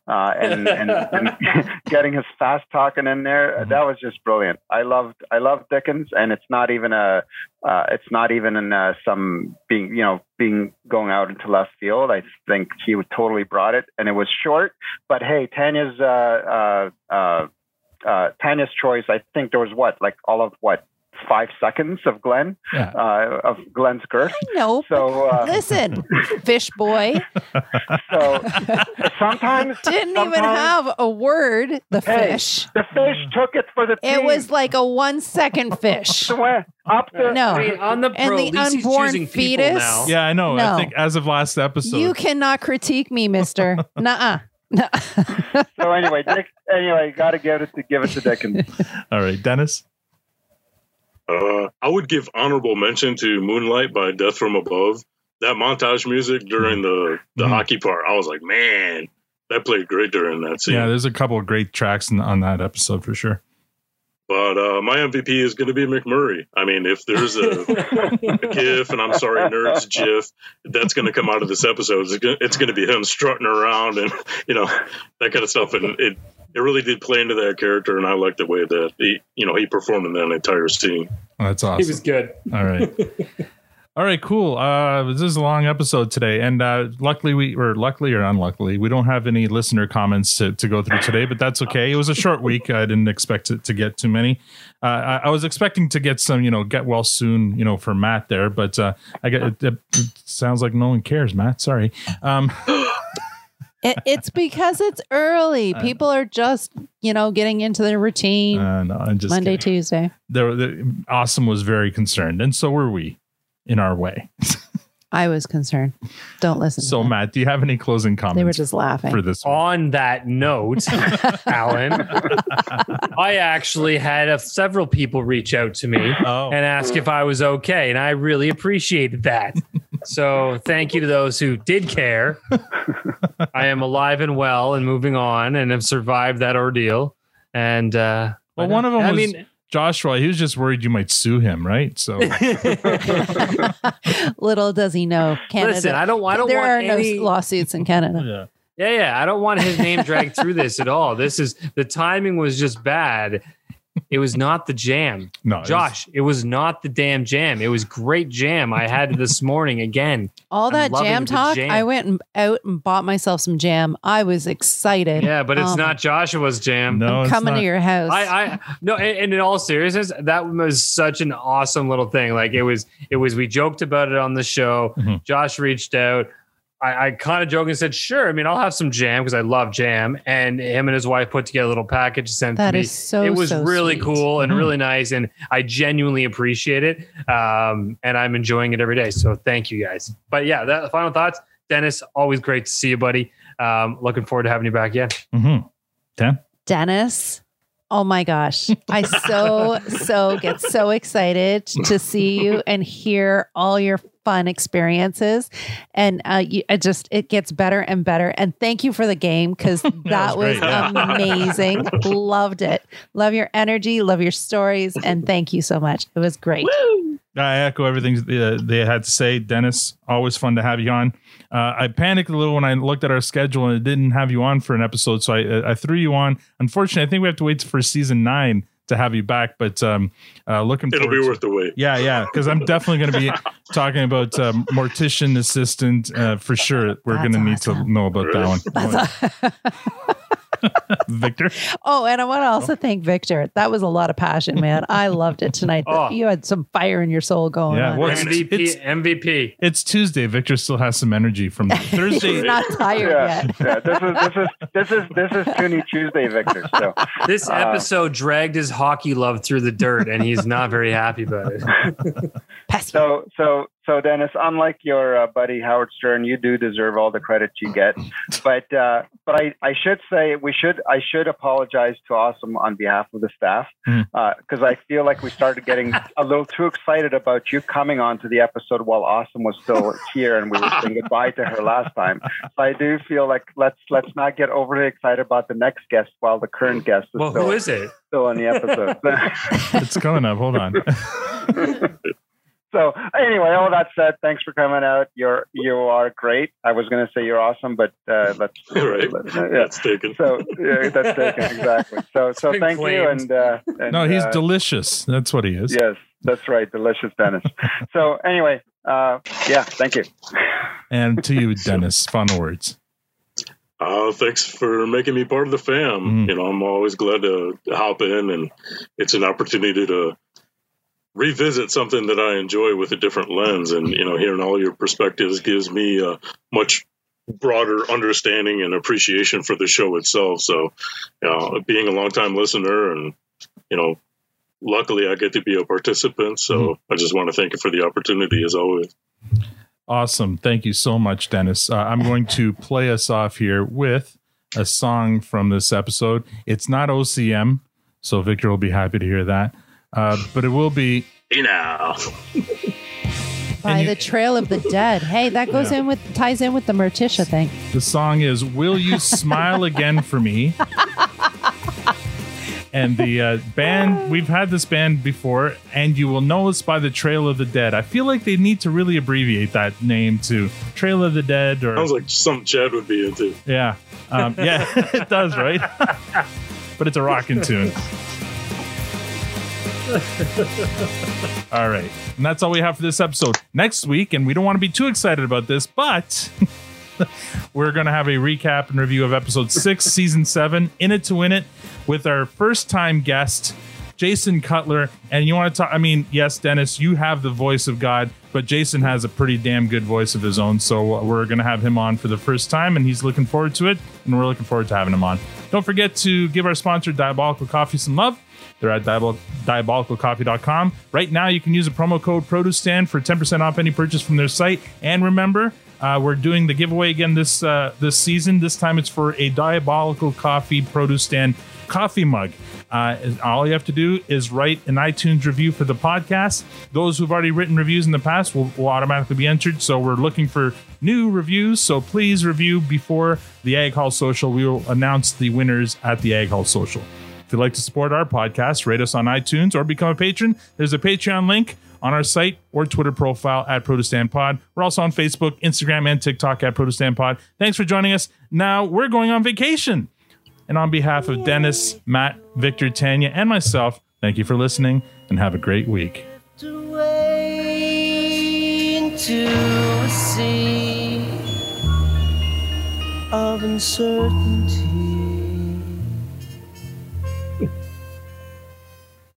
S3: Uh, and, and, and getting his fast talking in there, that was just brilliant. I loved, I loved Dickens, and it's not even a, uh, it's not even in uh, some being, you know, being going out into left field. I think he would totally brought it, and it was short. But hey, Tanya's, uh, uh, uh, uh, Tanya's choice. I think there was what, like all of what, five seconds of Glen,
S6: Yeah.
S3: uh, of Glen's girth.
S7: No,
S3: So uh,
S7: listen, fish boy
S3: so sometimes
S7: didn't even have a word. The
S3: Hey,
S7: fish.
S3: The fish took it for the.
S7: It
S3: team.
S7: was like a one second fish.
S3: up to
S7: no,
S1: I mean, on the
S7: and
S1: pro,
S7: the
S1: at least he's
S7: unborn fetus.
S1: now.
S6: Yeah, I know.
S7: No.
S6: I think as of last episode.
S7: You cannot critique me, Mister. Nuh-uh.
S3: so anyway, Dick, anyway, got to give it to give it to Dickens.
S6: All right, Dennis.
S8: Uh, I would give honorable mention to Moonlight by Death from Above. That montage music during the, the
S6: Mhm.
S8: hockey part, I was like, man, that played great during that scene.
S6: Yeah, there's a couple of great tracks in, on that episode for sure.
S8: But uh, my MVP is going to be McMurray. I mean, if there's a, a GIF, and I'm sorry, nerds GIF, that's going to come out of this episode. It's going, to be him strutting around and you know that kind of stuff. And it it really did play into that character, and I like the way that he you know he performed in that entire scene.
S6: Oh, that's awesome.
S1: He was good.
S6: All right. All right, cool. Uh, this is a long episode today, and uh, luckily we, or luckily or unluckily, we don't have any listener comments to, to go through today. But that's okay. It was a short week. I didn't expect it to get too many. Uh, I, I was expecting to get some, you know, get well soon, you know, for Matt there, but uh, I get it, it, it sounds like no one cares, Matt. Sorry. Um,
S7: It, it's because it's early. People are just, you know, getting into their routine.
S6: uh, no, I'm just
S7: Monday,
S6: kidding.
S7: Tuesday.
S6: There, the, awesome was very concerned, and so were we, in our way.
S7: I was concerned. Don't listen. to
S6: So,
S7: them.
S6: Matt, do you have any closing comments?
S7: They were just laughing.
S6: for this.
S1: On that note, Alan, I actually had uh, several people reach out to me
S6: Oh.
S1: and ask if I was okay, and I really appreciated that. So, thank you to those who did care. I am alive and well and moving on, and have survived that ordeal. And uh,
S6: Well, one of them
S1: I
S6: was
S1: mean,
S6: Joshua. He was just worried you might sue him, right? So
S7: Little does he know, Canada.
S1: Listen, I don't- I don't
S7: There
S1: want
S7: are
S1: any-
S7: no lawsuits in Canada.
S6: yeah.
S1: Yeah, yeah. I don't want his name dragged through this at all. This is the timing was just bad. It was not the jam.
S6: No, it was-
S1: Josh, it was not the damn jam. It was great jam. I had it this morning again.
S7: All
S1: I'm
S7: that jam talk,
S1: jam.
S7: I went and out and bought myself some jam. I was excited.
S1: Yeah, but it's
S7: Um,
S1: not Joshua's jam.
S6: No,
S7: I'm
S6: it's
S7: coming
S6: not.
S7: to your house.
S1: I, I no, and, and in all seriousness, that was such an awesome little thing. Like it was, it was. We joked about it on the show.
S6: Mhm.
S1: Josh reached out. I, I kind of joked and said, "Sure." I mean, I'll have some jam because I love jam. And him and his wife put together a little package sent
S7: That
S1: to me.
S7: is so,
S1: it was
S7: so
S1: really
S7: sweet.
S1: cool and
S6: Mhm.
S1: really nice, and I genuinely appreciate it. Um, and I'm enjoying it every day. So thank you guys. But yeah, that final thoughts, Dennis. Always great to see you, buddy. Um, looking forward to having you back again.
S6: Mm-hmm. Dan?
S7: Dennis. Oh my gosh. I so, so get so excited to see you and hear all your fun experiences, and uh, you, it just it gets better and better. And thank you for the game because that was,
S6: great, yeah.
S7: amazing. Loved it. Love your energy. Love your stories, and thank you so much. It was great.
S6: I echo everything uh, they had to say. Dennis, always fun to have you on. Uh, I panicked a little when I looked at our schedule and it didn't have you on for an episode, so I, I threw you on. Unfortunately, I think we have to wait for season nine to have you back, but um, uh, looking
S8: It'll
S6: forward
S8: be
S6: to-
S8: worth the wait.
S6: Yeah, yeah, because I'm definitely going to be talking about um, mortician assistant uh, for sure. We're going to need to know about that one. Victor,
S7: Oh, and I want to also thank Victor. That was a lot of passion, man. I loved it tonight.
S1: Oh.
S7: You had some fire in your soul going
S6: Yeah,
S7: on.
S6: well, it's-
S1: MVP,
S6: it's-
S1: MVP.
S6: it's Tuesday. Victor still has some energy from Thursday.
S7: He's not tired
S3: yeah,
S7: yet.
S3: yeah. This is this is this is this is Toonie Tuesday, Victor. So
S1: This
S3: uh,
S1: episode dragged his hockey love through the dirt, and he's not very happy about it.
S3: So, so, so, Dennis, unlike your uh, buddy Howard Stern, you do deserve all the credit you get. But, uh, but I, I should say we should, I should apologize to Awesome on behalf of the staff
S6: Mm.
S3: because I feel like we started getting a little too excited about you coming on to the episode while Awesome was still here and we were saying goodbye to her last time. So I do feel like let's let's not get overly excited about the next guest while the current guest is
S1: Well,
S3: still,
S1: who is it?
S3: still on the episode.
S6: it's coming up. Hold on.
S3: So anyway, all that said, thanks for coming out. You're you are great. I was going to say you're awesome, but uh, let's
S8: Right.
S3: yeah.
S8: That's taken.
S3: So yeah, that's taken exactly. So so
S1: been
S3: thank you and, uh, and
S6: No, he's
S3: uh,
S6: delicious. That's what he is.
S3: yes, that's right, delicious Dennis. so anyway, uh, yeah, thank you.
S6: And to you, Dennis, final words.
S8: Uh, thanks for making me part of the fam.
S6: Mhm.
S8: You know, I'm always glad to hop in, and it's an opportunity to revisit something that I enjoy with a different lens. And you know, hearing all your perspectives gives me a much broader understanding and appreciation for the show itself. So, you know, being a longtime listener, and you know, luckily I get to be a participant. So, I just want to thank you for the opportunity, as always.
S6: Awesome. Thank you so much, Dennis. Uh, I'm going to play us off here with a song from this episode. It's not OCM, so Victor will be happy to hear that. Uh, but it will be.
S8: Hey now.
S7: By the Trail of the Dead. Hey, that goes
S6: Yeah.
S7: in with ties in with the Morticia thing.
S6: The song is Will You Smile Again for Me? And the uh, band, we've had this band before, and you will know us by the Trail of the Dead. I feel like they need to really abbreviate that name to Trail of the Dead or.
S8: Sounds like something Chad would be into.
S6: Yeah. Um, yeah, it does, right? but it's a rocking tune. all right. And that's all we have for this episode. Next week, and we don't want to be too excited about this, but we're going to have a recap and review of episode six, season seven, In It to Win It, with our first time guest, Jason Cutler. And you want to talk, I mean, yes, Dennis, you have the voice of God, but Jason has a pretty damn good voice of his own. So we're going to have him on for the first time, and he's looking forward to it. And we're looking forward to having him on. Don't forget to give our sponsor, Diabolical Coffee, some love. They're at diabol- diabolicalcoffee.com. Right now, you can use a promo code Produce Stand for 10% off any purchase from their site. And remember, uh, we're doing the giveaway again this uh, this season. This time it's for a Diabolical Coffee Produce Stand coffee mug. Uh, all you have to do is write an iTunes review for the podcast. Those who've already written reviews in the past will, will automatically be entered. So we're looking for new reviews. So please review before the Ag Hall Social. We will announce the winners at the Ag Hall Social. You'd like to support our podcast, rate us on iTunes or become a patron. There's a Patreon link on our site or Twitter profile at Produce Stand Pod. We're also on Facebook, Instagram, and TikTok at Produce Stand Pod. Thanks for joining us. Now we're going on vacation. And on behalf of Dennis, Mat, Victor, Tanya, and myself, thank you for listening and have a great week.
S24: of uncertainty.